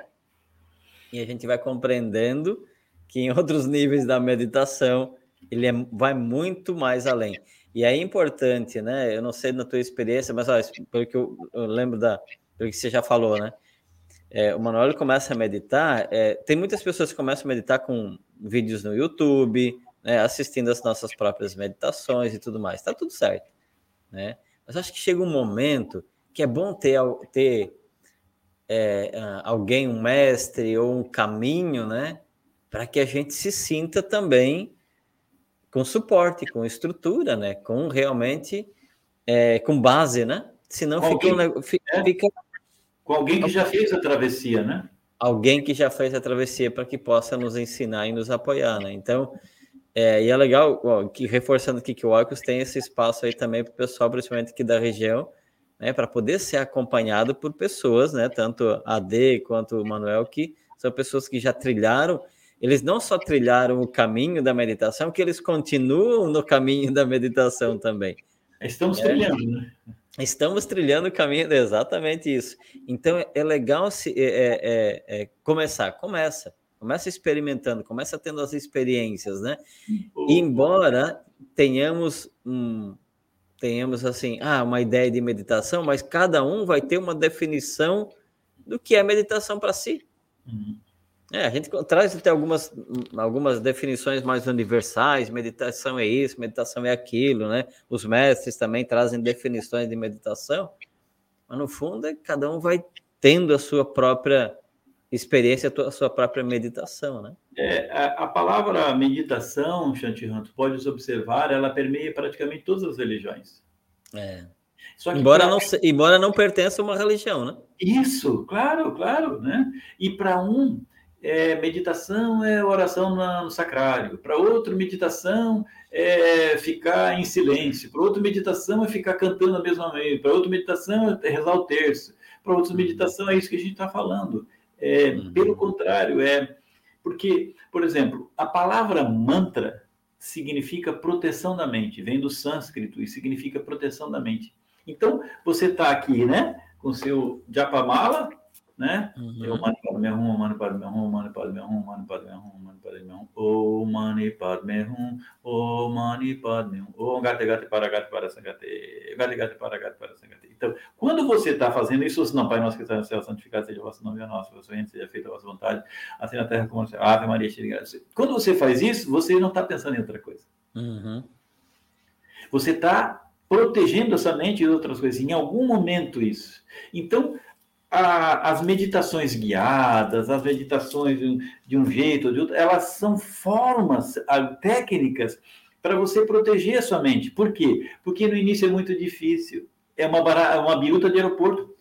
E a gente vai compreendendo que em outros níveis da meditação ele é, vai muito mais além. E é importante, né? Eu não sei na tua experiência, mas pelo que eu, eu lembro da, pelo que você já falou, né? é, o Manuel começa a meditar, é, tem muitas pessoas que começam a meditar com vídeos no YouTube, né, assistindo as nossas próprias meditações e tudo mais. Está tudo certo, né? Mas acho que chega um momento que é bom ter, ter é, alguém, um mestre ou um caminho, né? Para que a gente se sinta também com suporte, com estrutura, né? Com realmente, é, com base, né? Senão fica, fica, fica com alguém que já fez a travessia, né? Alguém que já fez a travessia para que possa nos ensinar e nos apoiar, né? Então, é, e é legal, ó, que reforçando aqui que o Arcos tem esse espaço aí também para o pessoal, principalmente aqui da região, né, para poder ser acompanhado por pessoas, né, tanto a D quanto o Manuel, que são pessoas que já trilharam, eles não só trilharam o caminho da meditação, que eles continuam no caminho da meditação também. Estamos é, trilhando, né? Estamos trilhando o caminho, exatamente isso. Então é legal se é, é, é, é, começar, começa, começa experimentando, começa tendo as experiências, né? E, embora tenhamos um, tenhamos assim, ah, uma ideia de meditação, mas cada um vai ter uma definição do que é meditação para si. Uhum. É, a gente traz até algumas, algumas definições mais universais, meditação é isso, meditação é aquilo, né? Os mestres também trazem definições de meditação, mas no fundo é, cada um vai tendo a sua própria experiência, a sua própria meditação, né? É, a, a palavra meditação, Shantihan, tu podes observar, ela permeia praticamente todas as religiões. É. embora, pra... não, embora não pertença a uma religião, né? Isso, claro, claro, né? E para um é, meditação é oração no sacrário, para outro, meditação é ficar em silêncio, para outro, meditação é ficar cantando a mesma vez, para outro, meditação é rezar o terço, para outro, meditação é isso que a gente está falando. É, uhum. Pelo contrário, é porque, por exemplo, a palavra mantra significa proteção da mente, vem do sânscrito e significa proteção da mente. Então, você está aqui, né, com seu japamala, né? Uhum. Eu mani padme hum, mani padme hum, mani padme hum, mani padme hum, mani padme hum, o mani padme hum, o mani padme hum, o gate gate para gate para sangate, gate gate para gate para sangate. Então, quando você está fazendo isso, não, Pai nosso que está no céu, santificado seja o vosso nome, a nossa, vosso reino, seja feita a vossa vontade, assim na terra como no céu. Ave Maria, cheia Quando você faz isso, você não está pensando em outra coisa. Uhum. Você está protegendo essa mente e outras coisas. Em algum momento isso. Então, a, as meditações guiadas, as meditações de um, de um jeito ou de outro, elas são formas, técnicas para você proteger a sua mente. Por quê? Porque no início é muito difícil. É uma, barata, uma biruta de aeroporto.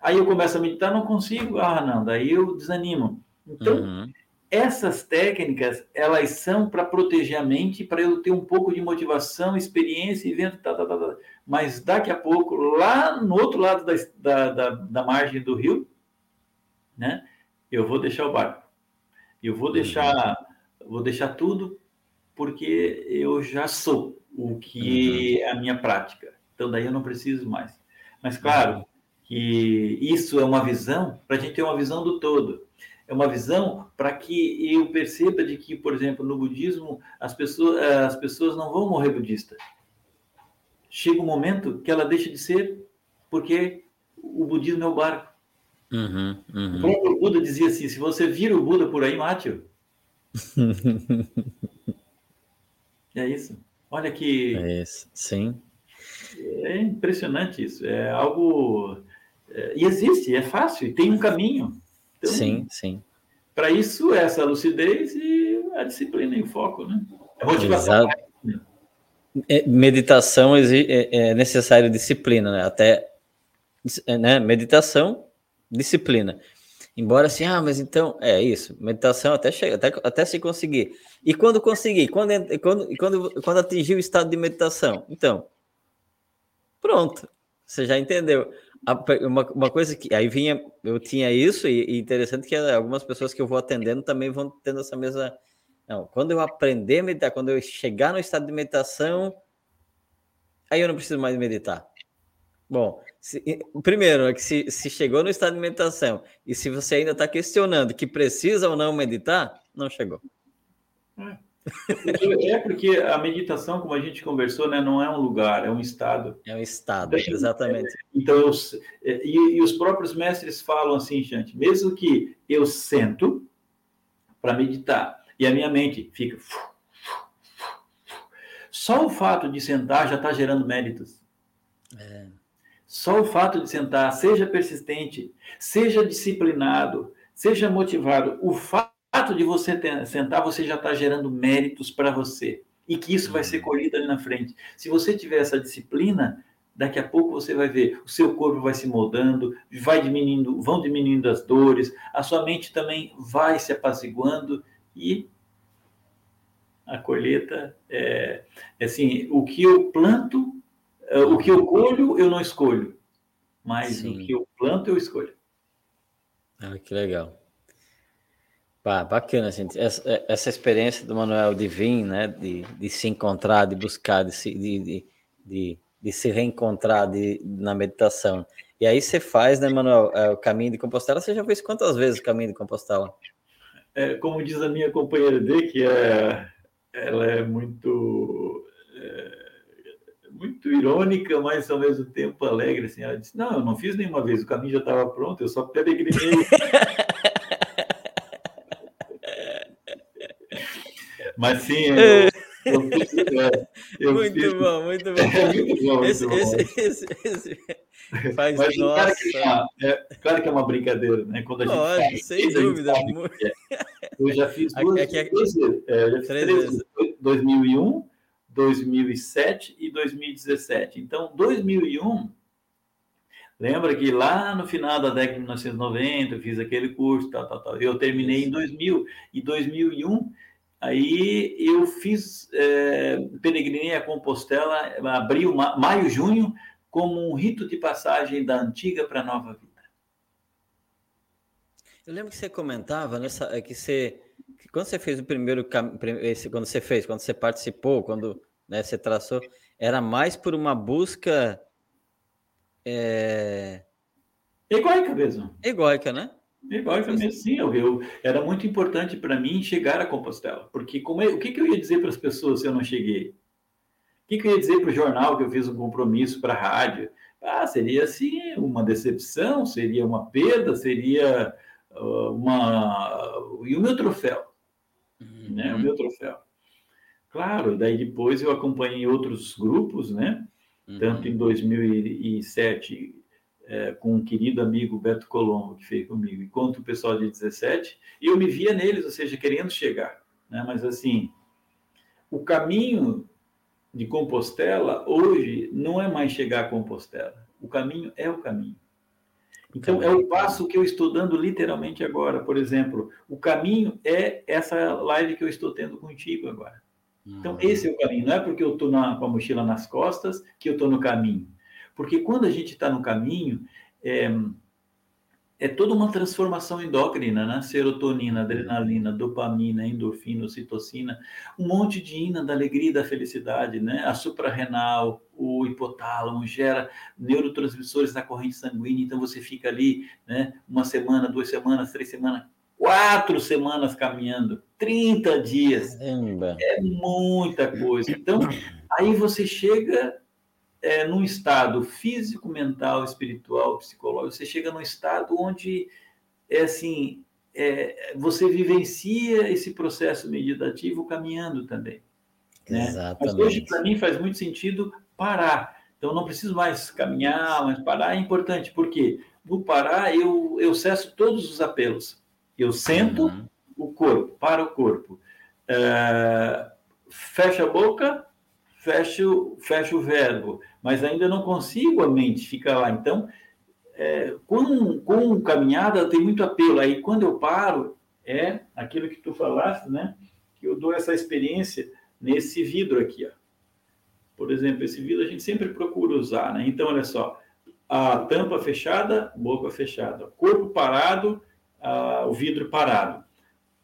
Aí eu começo a meditar, não consigo. Ah, não, daí eu desanimo. Então, uhum. essas técnicas, elas são para proteger a mente, para eu ter um pouco de motivação, experiência e vento, tá, tá, tá, tá. Mas daqui a pouco, lá no outro lado da, da, da, da margem do rio, né, eu vou deixar o barco. Eu vou deixar, vou deixar tudo porque eu já sou o que uhum. é a minha prática. Então, daí eu não preciso mais. Mas, claro, que isso é uma visão para a gente ter uma visão do todo. É uma visão para que eu perceba de que, por exemplo, no budismo, as pessoas, as pessoas não vão morrer budista. Chega um momento que ela deixa de ser porque o budismo é o barco. Uhum, uhum. O próprio Buda dizia assim: se você vira o Buda por aí, mate-o. <laughs> é isso. Olha que. É isso, sim. É impressionante isso. É algo. É, e existe, é fácil, e tem um caminho. Então, sim, sim. Para isso, essa lucidez e a disciplina em foco, né? A motivação. Exato. É, meditação é, é necessário disciplina, né? Até né? meditação, disciplina. Embora assim, ah, mas então é isso, meditação até chega, até, até se conseguir. E quando conseguir, quando, quando, quando, quando atingir o estado de meditação, então, pronto, você já entendeu. Uma, uma coisa que aí vinha, eu tinha isso, e, e interessante que algumas pessoas que eu vou atendendo também vão tendo essa mesma. Não, quando eu aprender a meditar, quando eu chegar no estado de meditação, aí eu não preciso mais meditar. Bom, se, primeiro, é que se, se chegou no estado de meditação e se você ainda está questionando que precisa ou não meditar, não chegou. É. É porque a meditação, como a gente conversou, né, não é um lugar, é um estado. É um estado, exatamente. Então, eu, é, e, e, os próprios mestres falam assim, gente, mesmo que eu sento para meditar e a minha mente fica. Só o fato de sentar já está gerando méritos. É. Só o fato de sentar, seja persistente, seja disciplinado, seja motivado, o fato de você sentar, você já está gerando méritos para você. E que isso vai ser uhum. colhido ali na frente. Se você tiver essa disciplina, daqui a pouco você vai ver, o seu corpo vai se moldando, vai diminuindo, vão diminuindo as dores, a sua mente também vai se apaziguando e a colheita é, é assim, o que eu planto, é, o que eu colho, eu não escolho, mas Sim. o que eu planto, eu escolho. Ah, que legal. Pá, bacana, gente. Essa, é, essa experiência do Manuel de vir, né? De, de se encontrar, de buscar, de se, de, de, de se reencontrar de, na meditação. E aí você faz, né, Manuel, é, o caminho de Compostela. Você já fez quantas vezes o caminho de Compostela? É, como diz a minha companheira D, que é, ela é muito. É, muito irônica, mas ao mesmo tempo alegre. Assim, ela disse: Não, eu não fiz nenhuma vez, o caminho já estava pronto, eu só peregrinei. <laughs> Mas sim, eu, é. Eu, fiz, é, eu muito, fiz, bom, muito bom, é, muito bom. Esse, muito esse, bom. Esse, esse, faz Mas, nossa. Claro que, é, é, claro que é uma brincadeira, né? Quando a gente Lógico, faz, sem dúvida. Eu já fiz <laughs> duas, aqui, aqui, duas, é, já fiz três, vezes. 2001, 2007 e 2017. Então, 2001 Lembra que lá no final da década de 1990 eu fiz aquele curso, tal, tal, tal. Eu terminei em 2000 e 2001 Aí eu fiz, é, peregrinei a Compostela, abril, maio, junho, como um rito de passagem da antiga para a nova vida. Eu lembro que você comentava nessa, é que você, que quando você fez o primeiro, esse, quando você fez, quando você participou, quando né, você traçou, era mais por uma busca é... egoica mesmo. Egoica, né? Igual falei assim, eu, eu, era muito importante para mim chegar a Compostela, porque como é, o que, que eu ia dizer para as pessoas se eu não cheguei? O que, que eu ia dizer para o jornal que eu fiz um compromisso para a rádio? Ah, seria assim uma decepção, seria uma perda, seria uh, uma e o meu troféu, uhum. né? O meu troféu. Claro, daí depois eu acompanhei outros grupos, né? Uhum. Tanto em 2007 é, com um querido amigo Beto Colombo, que fez comigo, enquanto o pessoal de 17, e eu me via neles, ou seja, querendo chegar. Né? Mas, assim, o caminho de Compostela, hoje, não é mais chegar a Compostela. O caminho é o caminho. Então, é o passo que eu estou dando literalmente agora. Por exemplo, o caminho é essa live que eu estou tendo contigo agora. Então, uhum. esse é o caminho. Não é porque eu estou com a mochila nas costas que eu estou no caminho. Porque quando a gente está no caminho, é, é toda uma transformação endócrina, né? Serotonina, adrenalina, dopamina, endorfina, ocitocina, um monte de ina da alegria e da felicidade, né? A suprarrenal, o hipotálamo gera neurotransmissores na corrente sanguínea, então você fica ali, né? Uma semana, duas semanas, três semanas, quatro semanas caminhando, 30 dias. Caramba. É muita coisa. Então, aí você chega é, num estado físico, mental, espiritual, psicológico, você chega num estado onde é assim, é, você vivencia esse processo meditativo caminhando também. Né? Exatamente. Mas hoje, para mim, faz muito sentido parar. Então, não preciso mais caminhar, mas parar é importante. Por quê? No parar, eu, eu cesso todos os apelos. Eu sento uhum. o corpo, para o corpo. É, fecha a boca, fecho, fecho o verbo, mas ainda não consigo a mente ficar lá. Então, é, com, com caminhada tem muito apelo. Aí, quando eu paro, é aquilo que tu falaste, né? Que eu dou essa experiência nesse vidro aqui, ó. Por exemplo, esse vidro a gente sempre procura usar, né? Então, olha só, a tampa fechada, boca fechada, corpo parado, o vidro parado.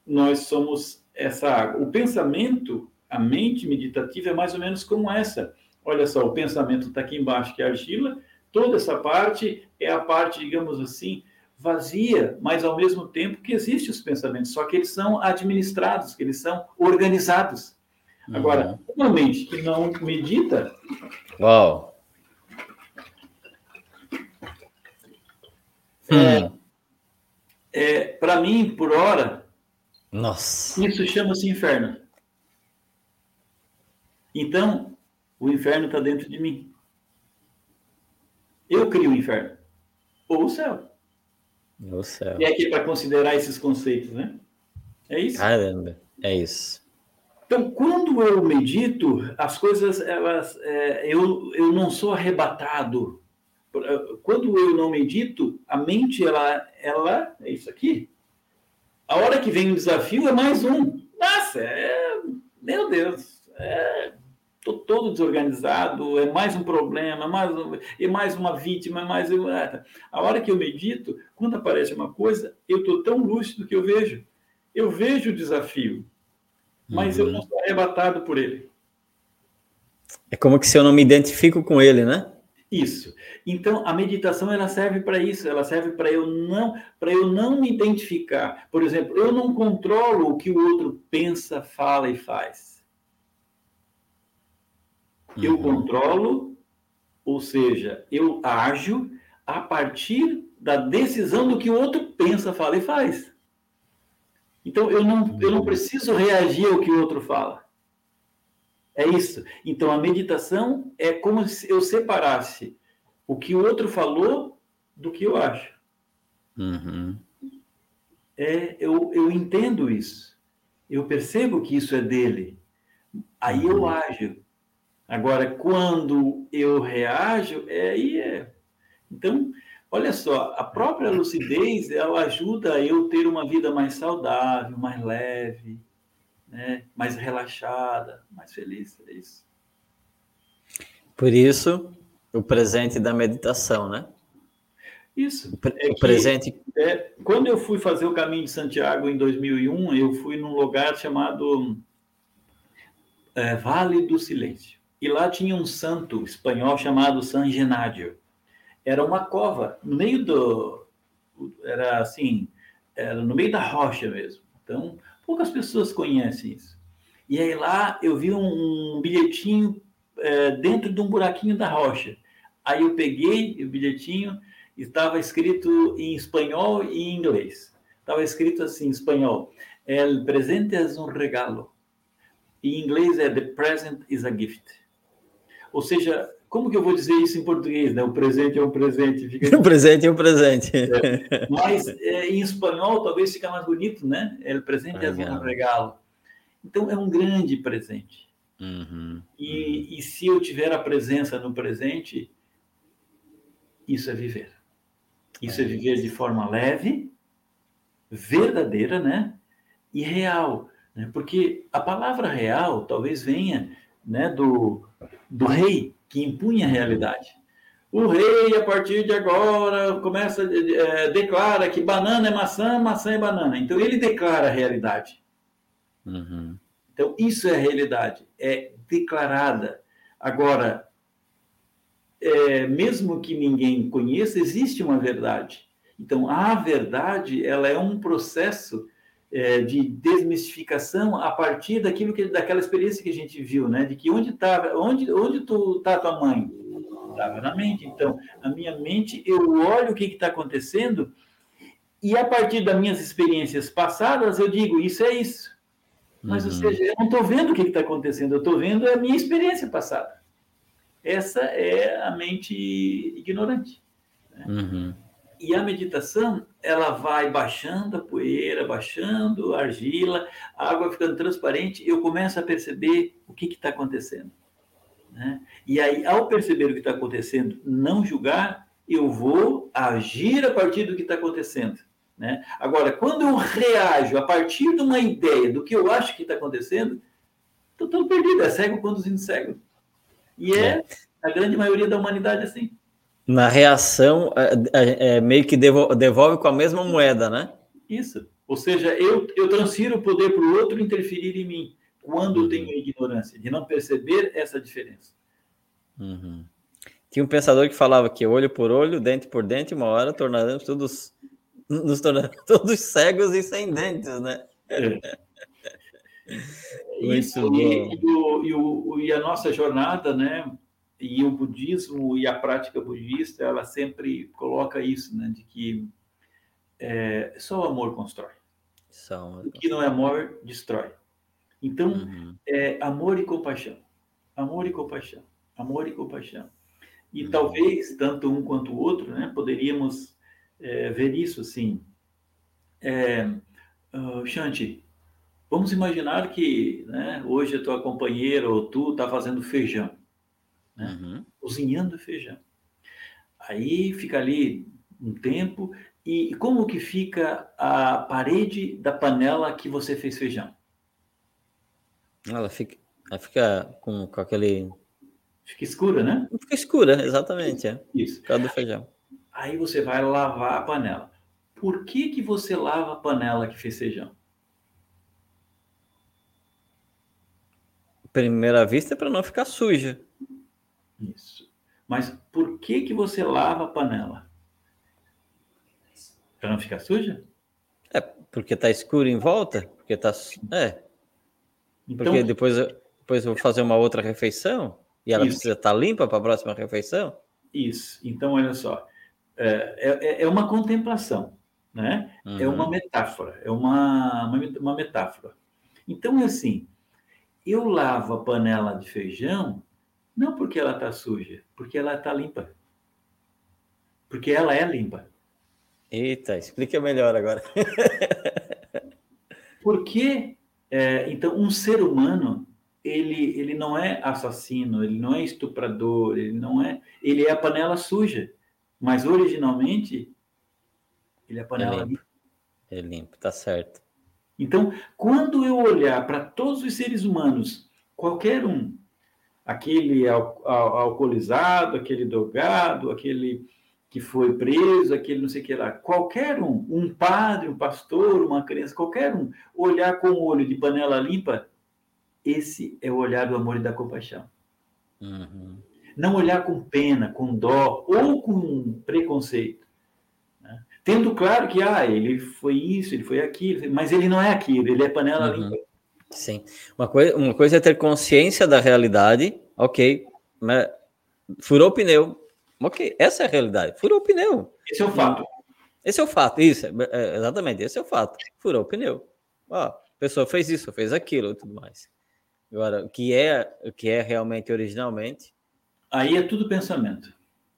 Nós somos essa água. O pensamento a mente meditativa é mais ou menos como essa. Olha só, o pensamento está aqui embaixo, que é a argila, toda essa parte é a parte, digamos assim, vazia, mas ao mesmo tempo que existem os pensamentos, só que eles são administrados, que eles são organizados. Agora, uhum. uma mente que não medita. Uau! É, hum. é, Para mim, por hora, Nossa. isso chama-se inferno. Então, o inferno está dentro de mim. Eu crio o inferno. Ou o céu. O céu. E é aqui para considerar esses conceitos, né? É isso? Caramba, é isso. Então, quando eu medito, as coisas, elas, é, eu, eu não sou arrebatado. Quando eu não medito, a mente, ela, ela é isso aqui. A hora que vem um desafio é mais um. Nossa, é, meu Deus, é estou todo desorganizado, é mais um problema, é mais, um, é mais uma vítima, é mais. É, a hora que eu medito, quando aparece uma coisa, eu estou tão lúcido que eu vejo. Eu vejo o desafio, mas uhum. eu não sou arrebatado por ele. É como que se eu não me identifico com ele, né? Isso. Então a meditação ela serve para isso, ela serve para eu não para eu não me identificar. Por exemplo, eu não controlo o que o outro pensa, fala e faz eu uhum. controlo, ou seja, eu ajo a partir da decisão do que o outro pensa, fala e faz. Então eu não, eu não preciso reagir ao que o outro fala. É isso. Então a meditação é como se eu separasse o que o outro falou do que eu acho. Uhum. É, eu, eu entendo isso. Eu percebo que isso é dele. Aí eu uhum. ajo. Agora, quando eu reajo, é aí é. Então, olha só, a própria lucidez, ela ajuda eu ter uma vida mais saudável, mais leve, né? mais relaxada, mais feliz, é isso. Por isso, o presente da meditação, né? Isso. É o presente. é, quando eu fui fazer o caminho de Santiago em 2001, eu fui num lugar chamado é, Vale do Silêncio. E lá tinha um santo espanhol chamado San Genádio. Era uma cova no meio do era assim, era no meio da rocha mesmo. Então, poucas pessoas conhecem isso. E aí lá eu vi um, bilhetinho é, dentro de um buraquinho da rocha. Aí eu peguei o bilhetinho, estava escrito em espanhol e em inglês. Estava escrito assim em espanhol: El presente es un regalo. Em inglês é The present is a gift. Ou seja, como que eu vou dizer isso em português? Né? O presente é um presente. Fica... <laughs> o presente é um presente. É. Mas é, em espanhol talvez fica mais bonito, né? O presente é um regalo. Então é um grande presente. Uhum, e, uhum. e se eu tiver a presença no presente, isso é viver. Isso é, é viver de forma leve, verdadeira, né? E real. Né? Porque a palavra real talvez venha né, do, do rei que impunha a realidade. O rei, a partir de agora, começa, é, declara que banana é maçã, maçã é banana. Então, ele declara a realidade. Uhum. Então, isso é a realidade, é declarada. Agora, é, mesmo que ninguém conheça, existe uma verdade. Então, a verdade, ela é um processo é, de desmistificação a partir daquilo que, daquela experiência que a gente viu, né? De que onde estava, onde, onde tu tá tua mãe? estava na mente. Então, a minha mente, eu olho o que está acontecendo e a partir das minhas experiências passadas, eu digo, isso é isso. Mas, uhum. ou seja, eu não estou vendo o que está acontecendo, eu estou vendo a minha experiência passada. Essa é a mente ignorante. Né? Uhum. E a meditação, ela vai baixando a poeira, baixando a argila, a água ficando transparente, eu começo a perceber o que está acontecendo. Né? E aí, ao perceber o que está acontecendo, não julgar, eu vou agir a partir do que está acontecendo. Né? Agora, quando eu reajo a partir de uma ideia do que eu acho que está acontecendo, estou todo perdido, é cego conduzindo cego. E é, é a grande maioria da humanidade assim. Na reação, é, é, é meio que devolve, devolve, com a mesma moeda, né? Isso. Ou seja, eu, eu transfiro o poder para o outro interferir em mim quando eu tenho ignorância, de não perceber essa diferença. Uhum. Tinha um pensador que falava que olho por olho, dente por dente, uma hora tornaremos todos nos tornando <laughs> todos cegos e sem dentes, né? É. <laughs> Isso e, e, o, e, o, e, a nossa jornada, né? E o budismo e a prática budista, ela sempre coloca isso, né? De que é, só o amor constrói. Só o que não é amor destrói. Então, uhum. é amor e compaixão. Amor e compaixão. Amor e compaixão. E uhum. talvez, tanto um quanto o outro, né, poderíamos é, ver isso assim. É, uh, Shanti, vamos imaginar que né, hoje a tua companheira ou tu está fazendo feijão, né, uhum. cozinhando feijão. Aí fica ali um tempo e como que fica a parede da panela que você fez feijão? Ela fica, ela fica com, com aquele. Fica escura, né? Fica escura, exatamente. É. Isso. Por causa do feijão. Aí você vai lavar a panela. Por que, que você lava a panela que fez feijão? Primeira vista é para não ficar suja. Isso. Mas por que, que você lava a panela? Para não ficar suja? É, porque tá escuro em volta? Porque tá. É. Então, Porque depois, depois eu vou fazer uma outra refeição e ela isso. precisa estar limpa para a próxima refeição? Isso. Então, olha só. É, é, é uma contemplação, né? Uhum. É uma metáfora. É uma, uma, uma metáfora. Então, é assim. Eu lavo a panela de feijão não porque ela está suja, porque ela está limpa. Porque ela é limpa. Eita, explica melhor agora. <laughs> porque é, então, um ser humano, ele, ele não é assassino, ele não é estuprador, ele não é. Ele é a panela suja. Mas originalmente, ele é a panela é limpa. É limpo, tá certo. Então, quando eu olhar para todos os seres humanos, qualquer um, aquele al al alcoolizado, aquele drogado, aquele que foi preso, aquele não sei o que lá, qualquer um, um padre, um pastor, uma criança, qualquer um, olhar com o olho de panela limpa, esse é o olhar do amor e da compaixão. Uhum. Não olhar com pena, com dó ou com preconceito. Né? Tendo claro que, ah, ele foi isso, ele foi aquilo, mas ele não é aquilo, ele é panela uhum. limpa. Sim. Uma coisa, uma coisa é ter consciência da realidade, ok, mas furou o pneu, Ok, essa é a realidade. Furou o pneu. Esse é o fato. Esse é o fato, isso, é, é, exatamente, esse é o fato. Furou o pneu. Ó, a pessoa fez isso, fez aquilo e tudo mais. Agora, o que é, o que é realmente originalmente? Aí é tudo pensamento.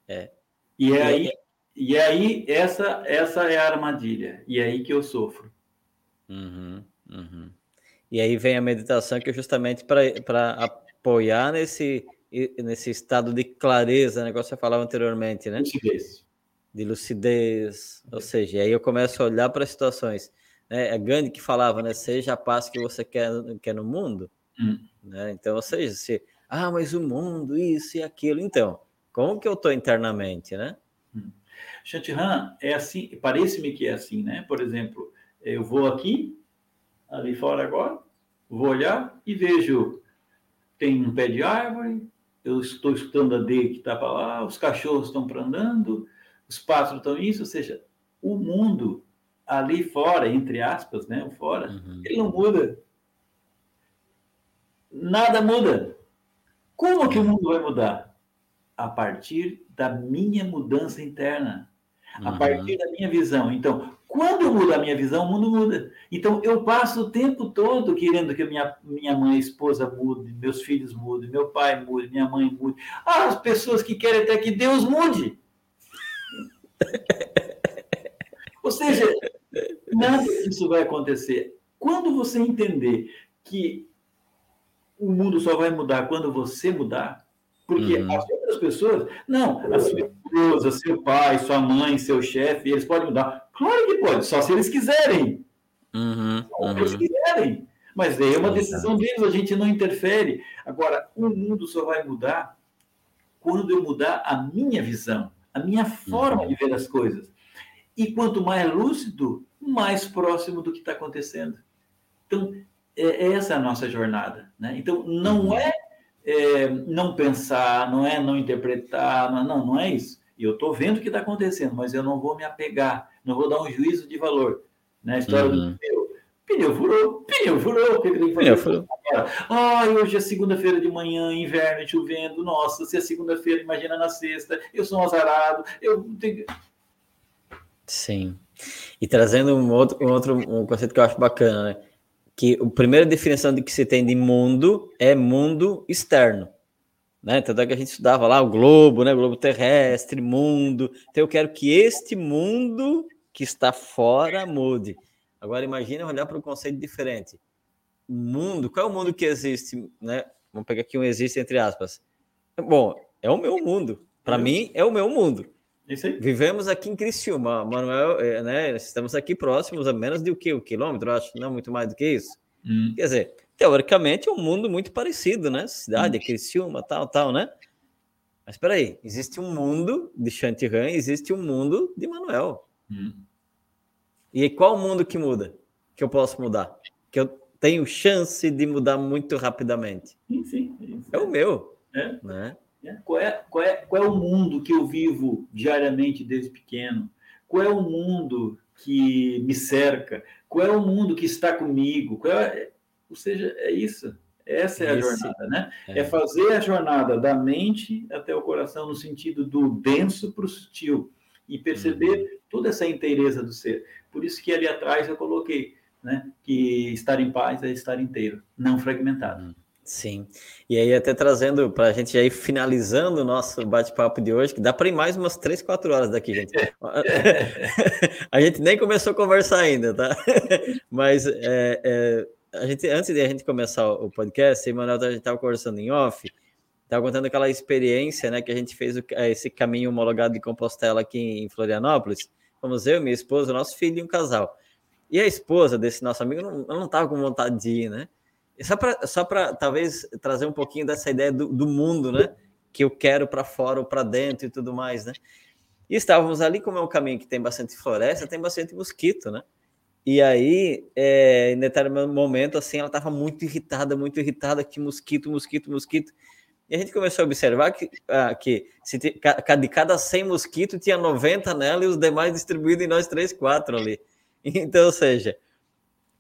É. E é aí, e é aí essa, essa é a armadilha. E é aí que eu sofro. Uhum, uhum. E aí vem a meditação que é justamente para apoiar nesse nesse estado de clareza, negócio né, que você falava anteriormente, né? Lucidez. de lucidez, ou seja, aí eu começo a olhar para as situações. Né? É Gandhi que falava, né? Seja a paz que você quer, quer no mundo. Hum. Né? Então, ou seja, se, ah, mas o mundo, isso e aquilo. Então, como que eu estou internamente, né? Hum. Shantiham é assim, parece-me que é assim, né? Por exemplo, eu vou aqui, ali fora agora, vou olhar e vejo tem um pé de árvore, eu estou escutando a D que está para lá, os cachorros estão para andando, os pássaros estão isso, ou seja, o mundo ali fora, entre aspas, né, o fora, uhum. ele não muda. Nada muda. Como que o mundo vai mudar? A partir da minha mudança interna, uhum. a partir da minha visão. Então, quando eu mudo a minha visão, o mundo muda. Então, eu passo o tempo todo querendo que minha, minha mãe, esposa mude, meus filhos mudem, meu pai mude, minha mãe mude. Ah, as pessoas que querem até que Deus mude. <laughs> Ou seja, nada disso vai acontecer. Quando você entender que o mundo só vai mudar quando você mudar, porque uhum. as outras pessoas, não, a sua esposa, seu pai, sua mãe, seu chefe, eles podem mudar. Claro que pode, só se eles quiserem. Uhum, só se eles uhum. quiserem. Mas é uma decisão deles, a gente não interfere. Agora, o mundo só vai mudar quando eu mudar a minha visão, a minha forma uhum. de ver as coisas. E quanto mais lúcido, mais próximo do que está acontecendo. Então, é, é, essa a nossa jornada. Né? Então, não uhum. é, é, não pensar, não é não interpretar, não, não, não é isso. E eu estou vendo o que está acontecendo, mas eu não vou me apegar, não vou dar um juízo de valor. Né? A história uhum. do pneu. Pneu furou, pneu furou, o que tem que fazer? Pneu furou. Ah, hoje é segunda-feira de manhã, inverno, chovendo. Nossa, se é segunda-feira, imagina na sexta. Eu sou um azarado. Eu tenho. Sim. E trazendo um outro, um outro um conceito que eu acho bacana, né? Que a primeira definição de que se tem de mundo é mundo externo né? Tanto é que a gente estudava lá o globo, né? O globo terrestre, mundo. Então eu quero que este mundo que está fora mude. Agora imagine olhar para um conceito diferente. Mundo, qual é o mundo que existe, né? Vamos pegar aqui um existe entre aspas. Bom, é o meu mundo. Para mim é o meu mundo. Vivemos aqui em Criciúma, Manuel, é, né? Estamos aqui próximos a menos de o que? O quilômetro, acho, não muito mais do que isso. Hum. Quer dizer, teoricamente é um mundo muito parecido, né? Cidade, hum. Criciúma, tal, tal, né? Mas espera aí, existe um mundo de Chantiran, existe um mundo de Manuel. Hum. E qual mundo que muda? Que eu posso mudar? Que eu tenho chance de mudar muito rapidamente? Sim, sim. É o meu. É. Né? É. Qual, é, qual, é, qual é o mundo que eu vivo diariamente desde pequeno? Qual é o mundo que me cerca? Qual é o mundo que está comigo? Qual é, ou seja, é isso. Essa é a Esse, jornada, né? É. é. fazer a jornada da mente até o coração, no sentido do denso para o sutil, e perceber uhum. toda essa inteireza do ser. Por isso que ali atrás eu coloquei, né? Que estar em paz é estar inteiro, não fragmentado. Uhum. Sim. E aí, até trazendo para a gente ir finalizando o nosso bate-papo de hoje, que dá para ir mais umas 3, 4 horas daqui, gente. <laughs> <laughs> a gente nem começou a conversar ainda, tá? <laughs> Mas é, é a gente, antes de a gente começar o podcast, Emanuel, a gente estava conversando em off, estava contando aquela experiência, né, que a gente fez o, eh, esse caminho homologado de Compostela aqui em Florianópolis. Fomos eu, minha esposa, nosso filho e um casal. E a esposa desse nosso amigo não estava com vontade de ir, né? Só para só talvez trazer um pouquinho dessa ideia do, do mundo, né? Que eu quero para fora ou para dentro e tudo mais, né? E estávamos ali, como é um caminho que tem bastante floresta, tem bastante mosquito, né? E aí, é, em determinado momento, assim, ela estava muito irritada, muito irritada, que mosquito, mosquito, mosquito. E a gente começou a observar que, ah, que se de cada 100 mosquitos, tinha 90 nela e os demais distribuídos em nós três, quatro ali. <laughs> Então, ou seja,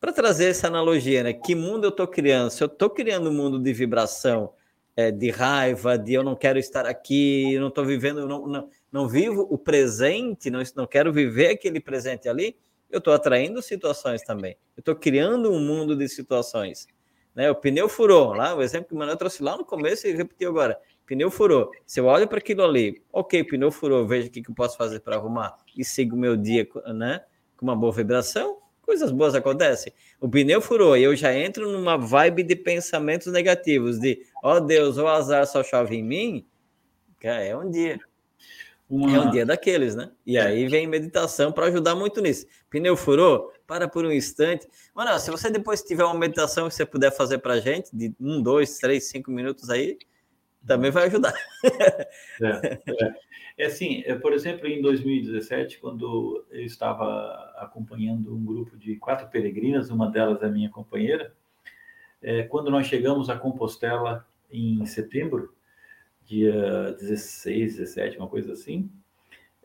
para trazer essa analogia, né? Que mundo eu estou criando? Se eu estou criando um mundo de vibração, é, de raiva, de eu não quero estar aqui, eu não estou vivendo, não, não, não vivo o presente, não, não quero viver aquele presente ali, eu estou atraindo situações também. Eu estou criando um mundo de situações. Né? O pneu furou, lá, o exemplo que o Manuel trouxe lá no começo e repetiu agora. Pneu furou. Se eu olho para aquilo ali, ok, pneu furou, vejo o que, que eu posso fazer para arrumar e sigo o meu dia né, com uma boa vibração, coisas boas acontecem. O pneu furou e eu já entro numa vibe de pensamentos negativos, de ó oh, Deus, o azar só chove em mim, cara, é um dia. Uma... É um dia daqueles, né? E é. aí vem meditação para ajudar muito nisso. Pneu furou? Para por um instante. Mano, se você depois tiver uma meditação que você puder fazer para gente, de um, dois, três, cinco minutos aí, também vai ajudar. É, é. É assim, é, por exemplo, em 2017, quando eu estava acompanhando um grupo de quatro peregrinas, uma delas é minha companheira, é, quando nós chegamos a Compostela em setembro, dia 16, 17, uma coisa assim.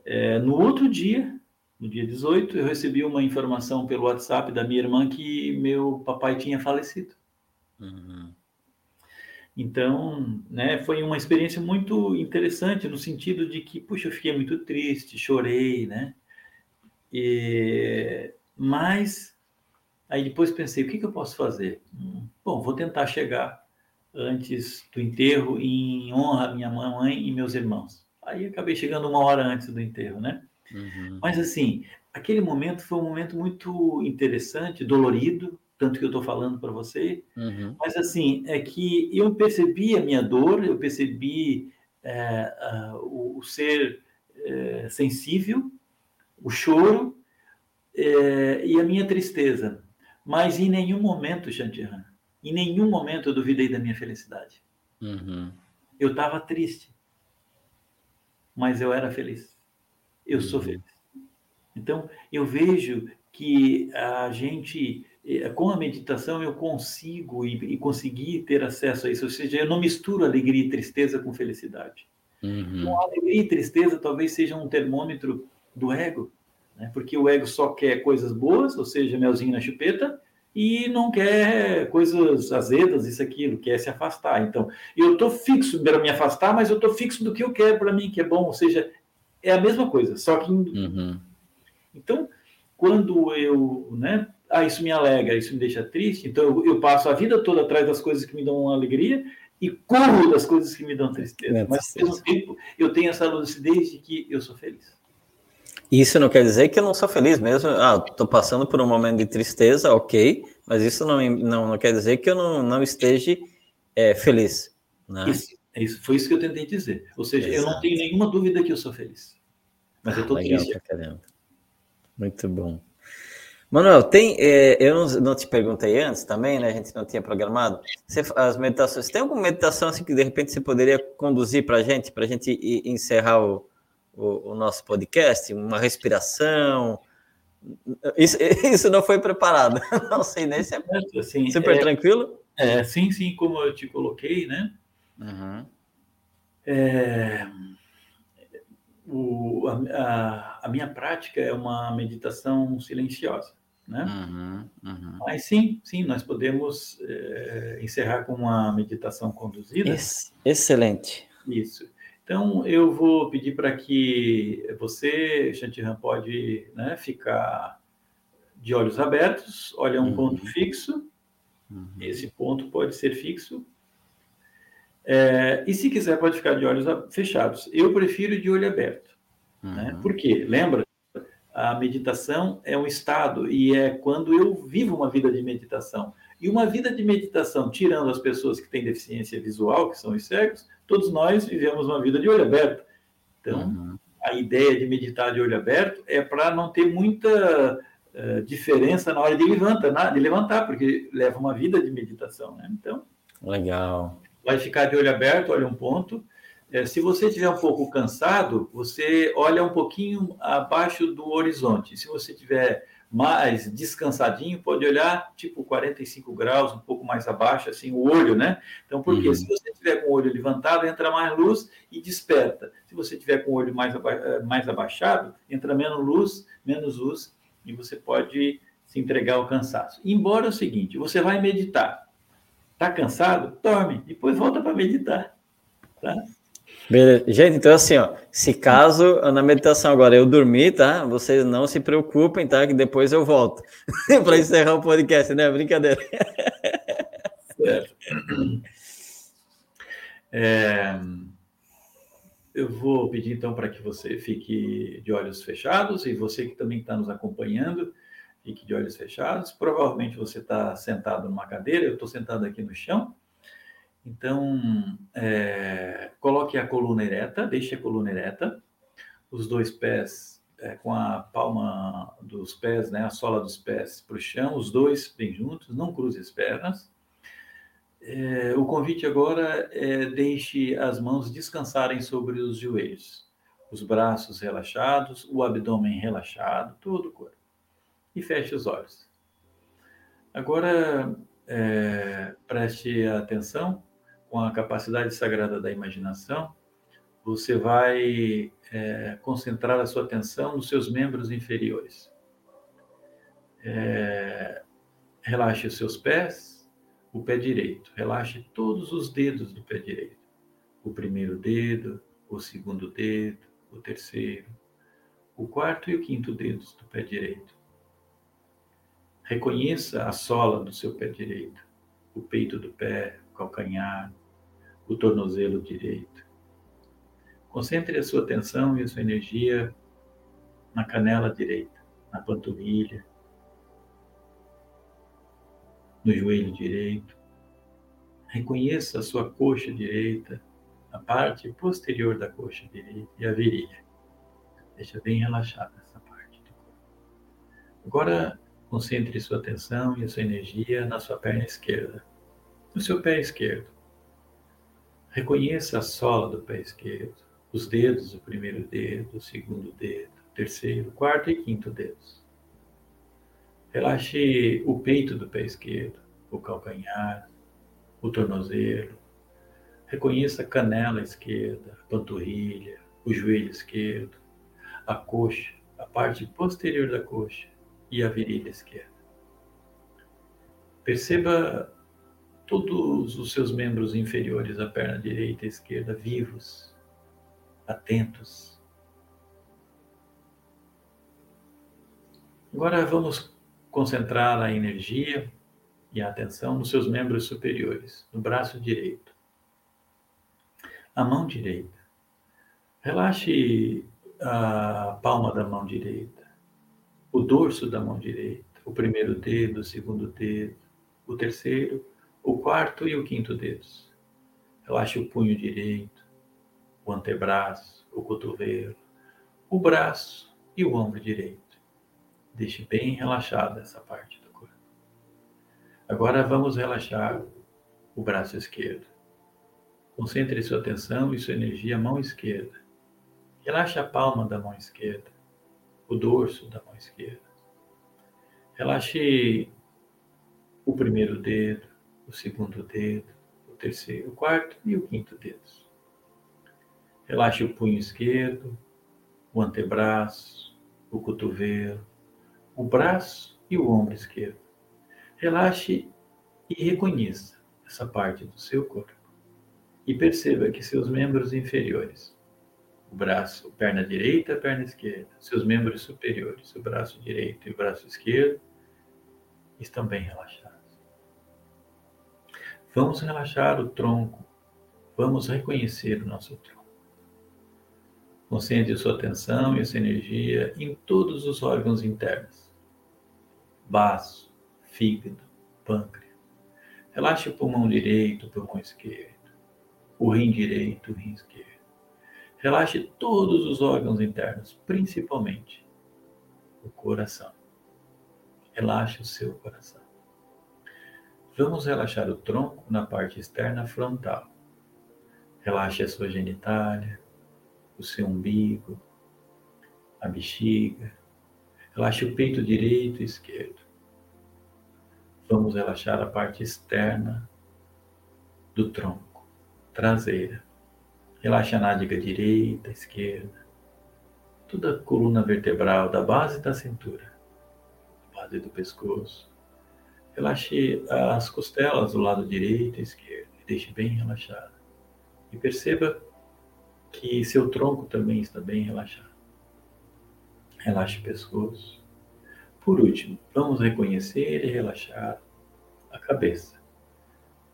É, no outro dia, no dia 18, eu recebi uma informação pelo WhatsApp da minha irmã que meu papai tinha falecido. Uhum. Então, né, foi uma experiência muito interessante no sentido de que, puxa, eu fiquei muito triste, chorei, né? E, mas aí depois pensei, o que, que eu posso fazer? Bom, vou tentar chegar antes do enterro em honra à minha mãe e meus irmãos. Aí acabei chegando uma hora antes do enterro, né? Uhum. Mas assim, aquele momento foi um momento muito interessante, dolorido, tanto que eu estou falando para você. Uhum. Mas assim, é que eu percebi a minha dor, eu percebi é, o, o, ser é, sensível, o choro é, e a minha tristeza. Mas em nenhum momento, Shantiran, em nenhum momento eu duvidei da minha felicidade. Uhum. Eu estava triste, mas eu era feliz. Eu sou uhum. feliz. Então, eu vejo que a gente, com a meditação, eu consigo e, e consegui ter acesso a isso. Ou seja, eu não misturo alegria e tristeza com felicidade. Uhum. Então, alegria e tristeza talvez sejam um termômetro do ego, né? porque o ego só quer coisas boas, ou seja, melzinho na chupeta, e não quer coisas azedas, isso, aquilo, quer se afastar. Então, eu estou fixo para me afastar, mas eu estou fixo do que eu quero para mim, que é bom, ou seja, é a mesma coisa, só que. Uhum. Então, quando eu. Né, ah, isso me alegra, isso me deixa triste, então eu, eu, passo a vida toda atrás das coisas que me dão alegria e corro das coisas que me dão tristeza. É, mas, ao mesmo tempo, eu tenho essa lucidez de que eu sou feliz. Isso não quer dizer que eu não sou feliz mesmo. Ah, estou passando por um momento de tristeza, ok, mas isso não, não, não quer dizer que eu não, não esteja é, feliz. Né? Isso, é isso, foi isso que eu tentei dizer. Ou seja, Exato. eu não tenho nenhuma dúvida que eu sou feliz. Mas eu estou triste. Muito bom. Manuel, tem, é, eu não, não, te perguntei antes também, né? A gente não tinha programado. Você, as meditações, tem alguma meditação assim que de repente você poderia conduzir para a gente, para a gente encerrar o, o, o nosso podcast, uma respiração. Isso, <laughs> isso não foi preparado. <laughs> Não sei nem se é assim, super é, tranquilo. É, sim, sim, como eu te coloquei, né? Uhum. É, o, a, a, minha prática é uma meditação silenciosa, né? Uhum, uhum. Mas sim, sim, nós podemos é, encerrar com uma meditação conduzida. Ex excelente. Isso. Então, eu vou pedir para que você, Shantiran, pode né, ficar de olhos abertos, olha um uhum. ponto fixo, uhum. esse ponto pode ser fixo, é, e se quiser pode ficar de olhos fechados. Eu prefiro de olho aberto. Né? Uhum. Né? Por quê? Lembra? A meditação é um estado e é quando eu vivo uma vida de meditação. E uma vida de meditação, tirando as pessoas que têm deficiência visual, que são os cegos, todos nós vivemos uma vida de olho aberto. Então, uhum. a ideia de meditar de olho aberto é para não ter muita uh, diferença na hora de levantar, de levantar, porque leva uma vida de meditação. Né? Então, legal. Vai ficar de olho aberto, olha um ponto. É, se você estiver um pouco cansado, você olha um pouquinho abaixo do horizonte. Se você tiver mais descansadinho, pode olhar tipo 45 graus, um pouco mais abaixo, assim, o olho, né? Então, porque uhum. se você tiver com o olho levantado, entra mais luz e desperta. Se você tiver com o olho mais, aba eh, mais abaixado, entra menos luz, menos luz, e você pode se entregar ao cansaço. Embora é o seguinte, você vai meditar. Tá cansado? Dorme, depois volta para meditar, tá? Beleza. Gente, então assim, ó, se caso na meditação agora eu dormir, tá? Vocês não se preocupem, tá? Que depois eu volto <laughs> para encerrar o podcast, né? Brincadeira. É, eu vou pedir então para que você fique de olhos fechados e você que também está nos acompanhando, fique de olhos fechados. Provavelmente você está sentado numa cadeira, eu estou sentado aqui no chão. Então, é, coloque a coluna ereta, deixe a coluna ereta. os dois pés é, com a palma dos pés, né, a sola dos pés para o chão, os dois bem juntos, não cruze as pernas. É, o convite agora é deixe as mãos descansarem sobre os joelhos, os braços relaxados, o abdômen relaxado, todo o corpo. E feche os olhos. Agora, é, preste atenção com a capacidade sagrada da imaginação você vai é, concentrar a sua atenção nos seus membros inferiores. É, relaxe os seus pés, o pé direito. Relaxe todos os dedos do pé direito. O primeiro dedo, o segundo dedo, o terceiro, o quarto e o quinto dedos do pé direito. Reconheça a sola do seu pé direito, o peito do pé, o calcanhar, o tornozelo direito Concentre a sua atenção e a sua energia na canela direita, na panturrilha, no joelho direito. Reconheça a sua coxa direita, a parte posterior da coxa direita e a virilha. Deixa bem relaxada essa parte do corpo. Agora, concentre sua atenção e sua energia na sua perna esquerda, no seu pé esquerdo. Reconheça a sola do pé esquerdo os dedos, o primeiro dedo, o segundo dedo, terceiro, quarto e quinto dedos. Relaxe o peito do pé esquerdo, o calcanhar, o tornozelo. Reconheça a canela esquerda, a panturrilha, o joelho esquerdo, a coxa, a parte posterior da coxa e a virilha esquerda. Perceba todos os seus membros inferiores, a perna direita e esquerda, vivos, atentos. Agora vamos concentrar a energia e a atenção nos seus membros superiores, no braço direito, a mão direita. Relaxe a palma da mão direita, o dorso da mão direita, o primeiro dedo, o segundo dedo, o terceiro, o quarto e o quinto dedos. Relaxe o punho direito, o antebraço, o cotovelo, o braço e o ombro direito. Deixe bem relaxada essa parte do corpo. Agora vamos relaxar o braço esquerdo. Concentre sua atenção e sua energia à mão esquerda. Relaxe a palma da mão esquerda, o dorso da mão esquerda. Relaxe o primeiro dedo, o segundo dedo, o terceiro, o quarto e o quinto dedos. Relaxe o punho esquerdo, o antebraço, o cotovelo, o braço e o ombro esquerdo. Relaxe e reconheça essa parte do seu corpo. E perceba que seus membros inferiores, o braço, perna direita, perna esquerda, seus membros superiores, o braço direito e o braço esquerdo, estão bem relaxados. Vamos relaxar o tronco, vamos reconhecer o nosso tronco. Concentre sua atenção e sua energia em todos os órgãos internos: baço, fígado, pâncreas. Relaxe o pulmão direito, o pulmão esquerdo, o rim direito, o rim esquerdo. Relaxe todos os órgãos internos, principalmente o coração. Relaxe o seu coração. Vamos relaxar o tronco na parte externa frontal. Relaxe a sua genitália, o seu umbigo, a bexiga. Relaxe o peito direito e esquerdo. Vamos relaxar a parte externa do tronco, traseira. Relaxe a nádega direita, esquerda, toda a coluna vertebral, da base da cintura, base do pescoço. Relaxe as costelas do lado direito e esquerdo deixe bem relaxado. E perceba que seu tronco também está bem relaxado. Relaxe o pescoço. Por último, vamos reconhecer e relaxar a cabeça.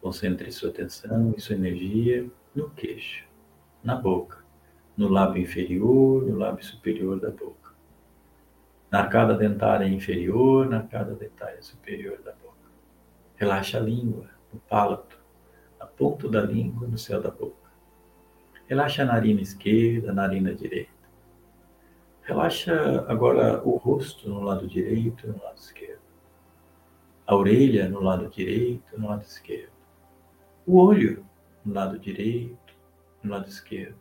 Concentre sua atenção e sua energia no queixo, na boca, no lábio inferior, no lábio superior da boca, na arcada dentária inferior, na arcada dentária superior da boca. Relaxa a língua, o palato, a ponta da língua no céu da boca. Relaxa a narina esquerda, a narina direita. Relaxa agora o rosto no lado direito e no lado esquerdo. A orelha no lado direito e no lado esquerdo. O olho no lado direito e no lado esquerdo.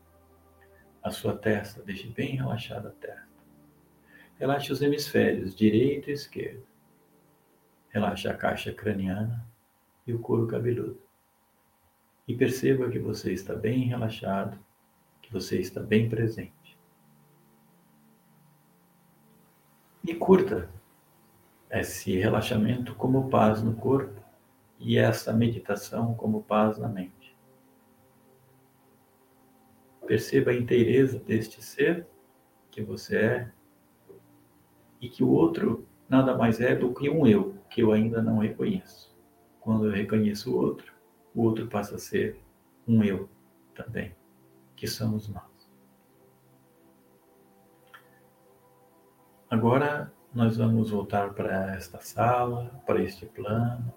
A sua testa, deixe bem relaxada a testa. Relaxe os hemisférios direito e esquerdo. Relaxe a caixa craniana e o couro cabeludo. E perceba que você está bem relaxado, que você está bem presente. E curta esse relaxamento como paz no corpo e essa meditação como paz na mente. Perceba a inteireza deste ser que você é e que o outro nada mais é do que um eu que eu ainda não reconheço. Quando eu reconheço o outro, o outro passa a ser um eu também, que somos nós. Agora nós vamos voltar para esta sala, para este plano.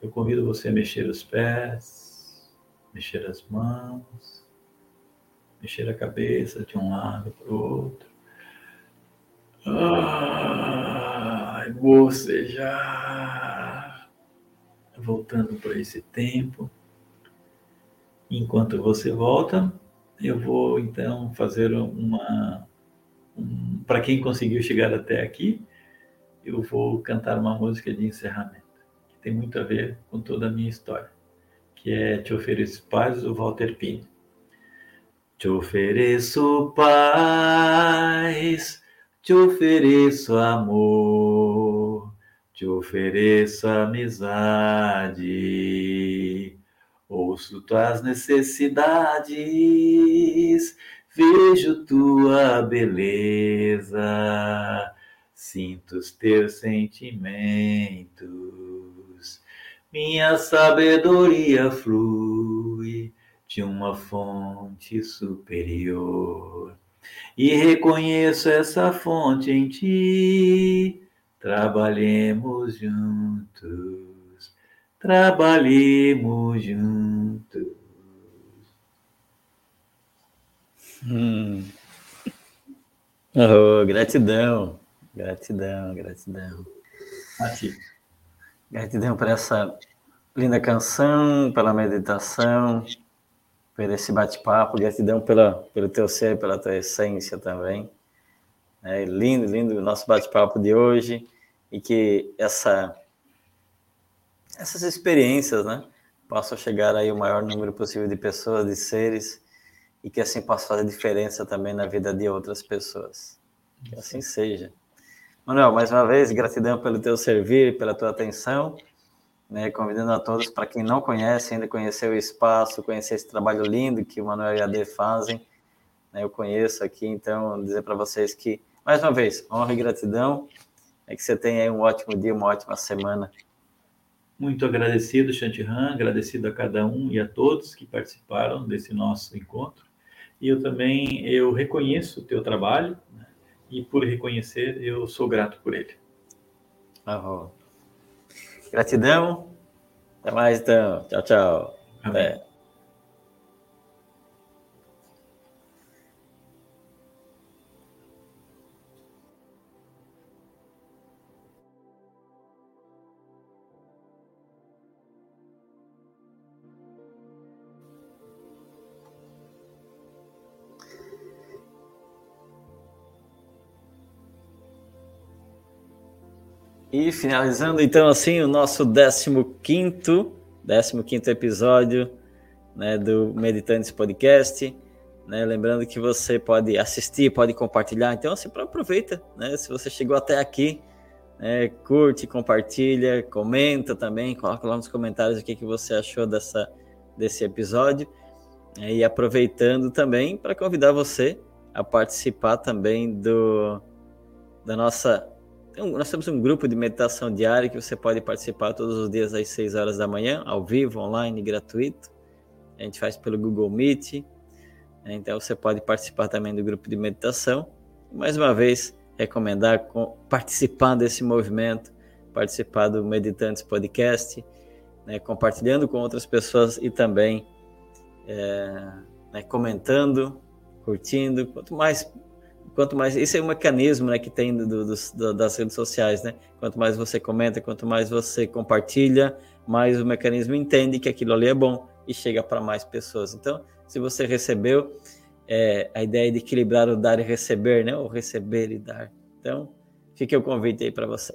Eu convido você a mexer os pés, mexer as mãos, mexer a cabeça de um lado para o outro. Ai, você já voltando para esse tempo. Enquanto você volta, eu vou então fazer uma um, para quem conseguiu chegar até aqui, eu vou cantar uma música de encerramento, que tem muito a ver com toda a minha história, que é Te Ofereço Paz, do Walter Pino. Te ofereço paz, te ofereço amor, te ofereço amizade, ouço tuas necessidades Vejo tua beleza, sinto os teus sentimentos. Minha sabedoria flui de uma fonte superior. E reconheço essa fonte em ti. Trabalhemos juntos, trabalhemos juntos. Hum. Oh, gratidão, gratidão, gratidão. Aqui. Gratidão por essa linda canção, pela meditação, por esse bate-papo, gratidão pela, pelo teu ser, pela tua essência também. É lindo, lindo o nosso bate-papo de hoje e que essa, essas experiências, né, possam chegar aí o maior número possível de pessoas, de seres e que assim possa fazer diferença também na vida de outras pessoas. Que assim seja. Manuel, mais uma vez, gratidão pelo teu servir, pela tua atenção, né, convidando a todos, para quem não conhece, ainda conhecer o espaço, conhecer esse trabalho lindo que o Manuel e a Ade fazem, né, eu conheço aqui, então, dizer para vocês que, mais uma vez, honra e gratidão, é que você tenha aí um ótimo dia, uma ótima semana. Muito agradecido, Shantihan, agradecido a cada um e a todos que participaram desse nosso encontro e eu também eu reconheço o teu trabalho né? e por reconhecer eu sou grato por ele. Oh. Gratidão. Até mais então. Tchau, tchau. Amém. Até. Finalizando então assim o nosso 15º, 15 episódio né, do Meditantes Podcast. Né, lembrando que você pode assistir, pode compartilhar. Então, assim, aproveita, né? Se você chegou até aqui, né, curte, compartilha, comenta também, coloca lá nos comentários o que, que você achou dessa, desse episódio. Né, e aproveitando também para convidar você a participar também do, da nossa nós temos um grupo de meditação diária que você pode participar todos os dias às 6 horas da manhã, ao vivo, online, gratuito. A gente faz pelo Google Meet. Né? Então você pode participar também do grupo de meditação. Mais uma vez, recomendar participar desse movimento, participar do Meditantes Podcast, né? compartilhando com outras pessoas e também é, né? comentando, curtindo. Quanto mais quanto mais. Esse é o mecanismo né, que tem do, do, do, das redes sociais, né? Quanto mais você comenta, quanto mais você compartilha, mais o mecanismo entende que aquilo ali é bom e chega para mais pessoas. Então, se você recebeu, é, a ideia de equilibrar o dar e receber, né? O receber e dar. Então, fique o convite aí para você.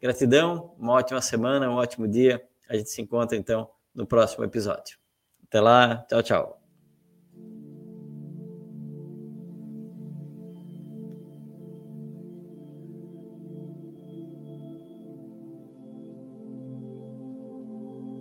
Gratidão, uma ótima semana, um ótimo dia. A gente se encontra então no próximo episódio. Até lá, tchau, tchau.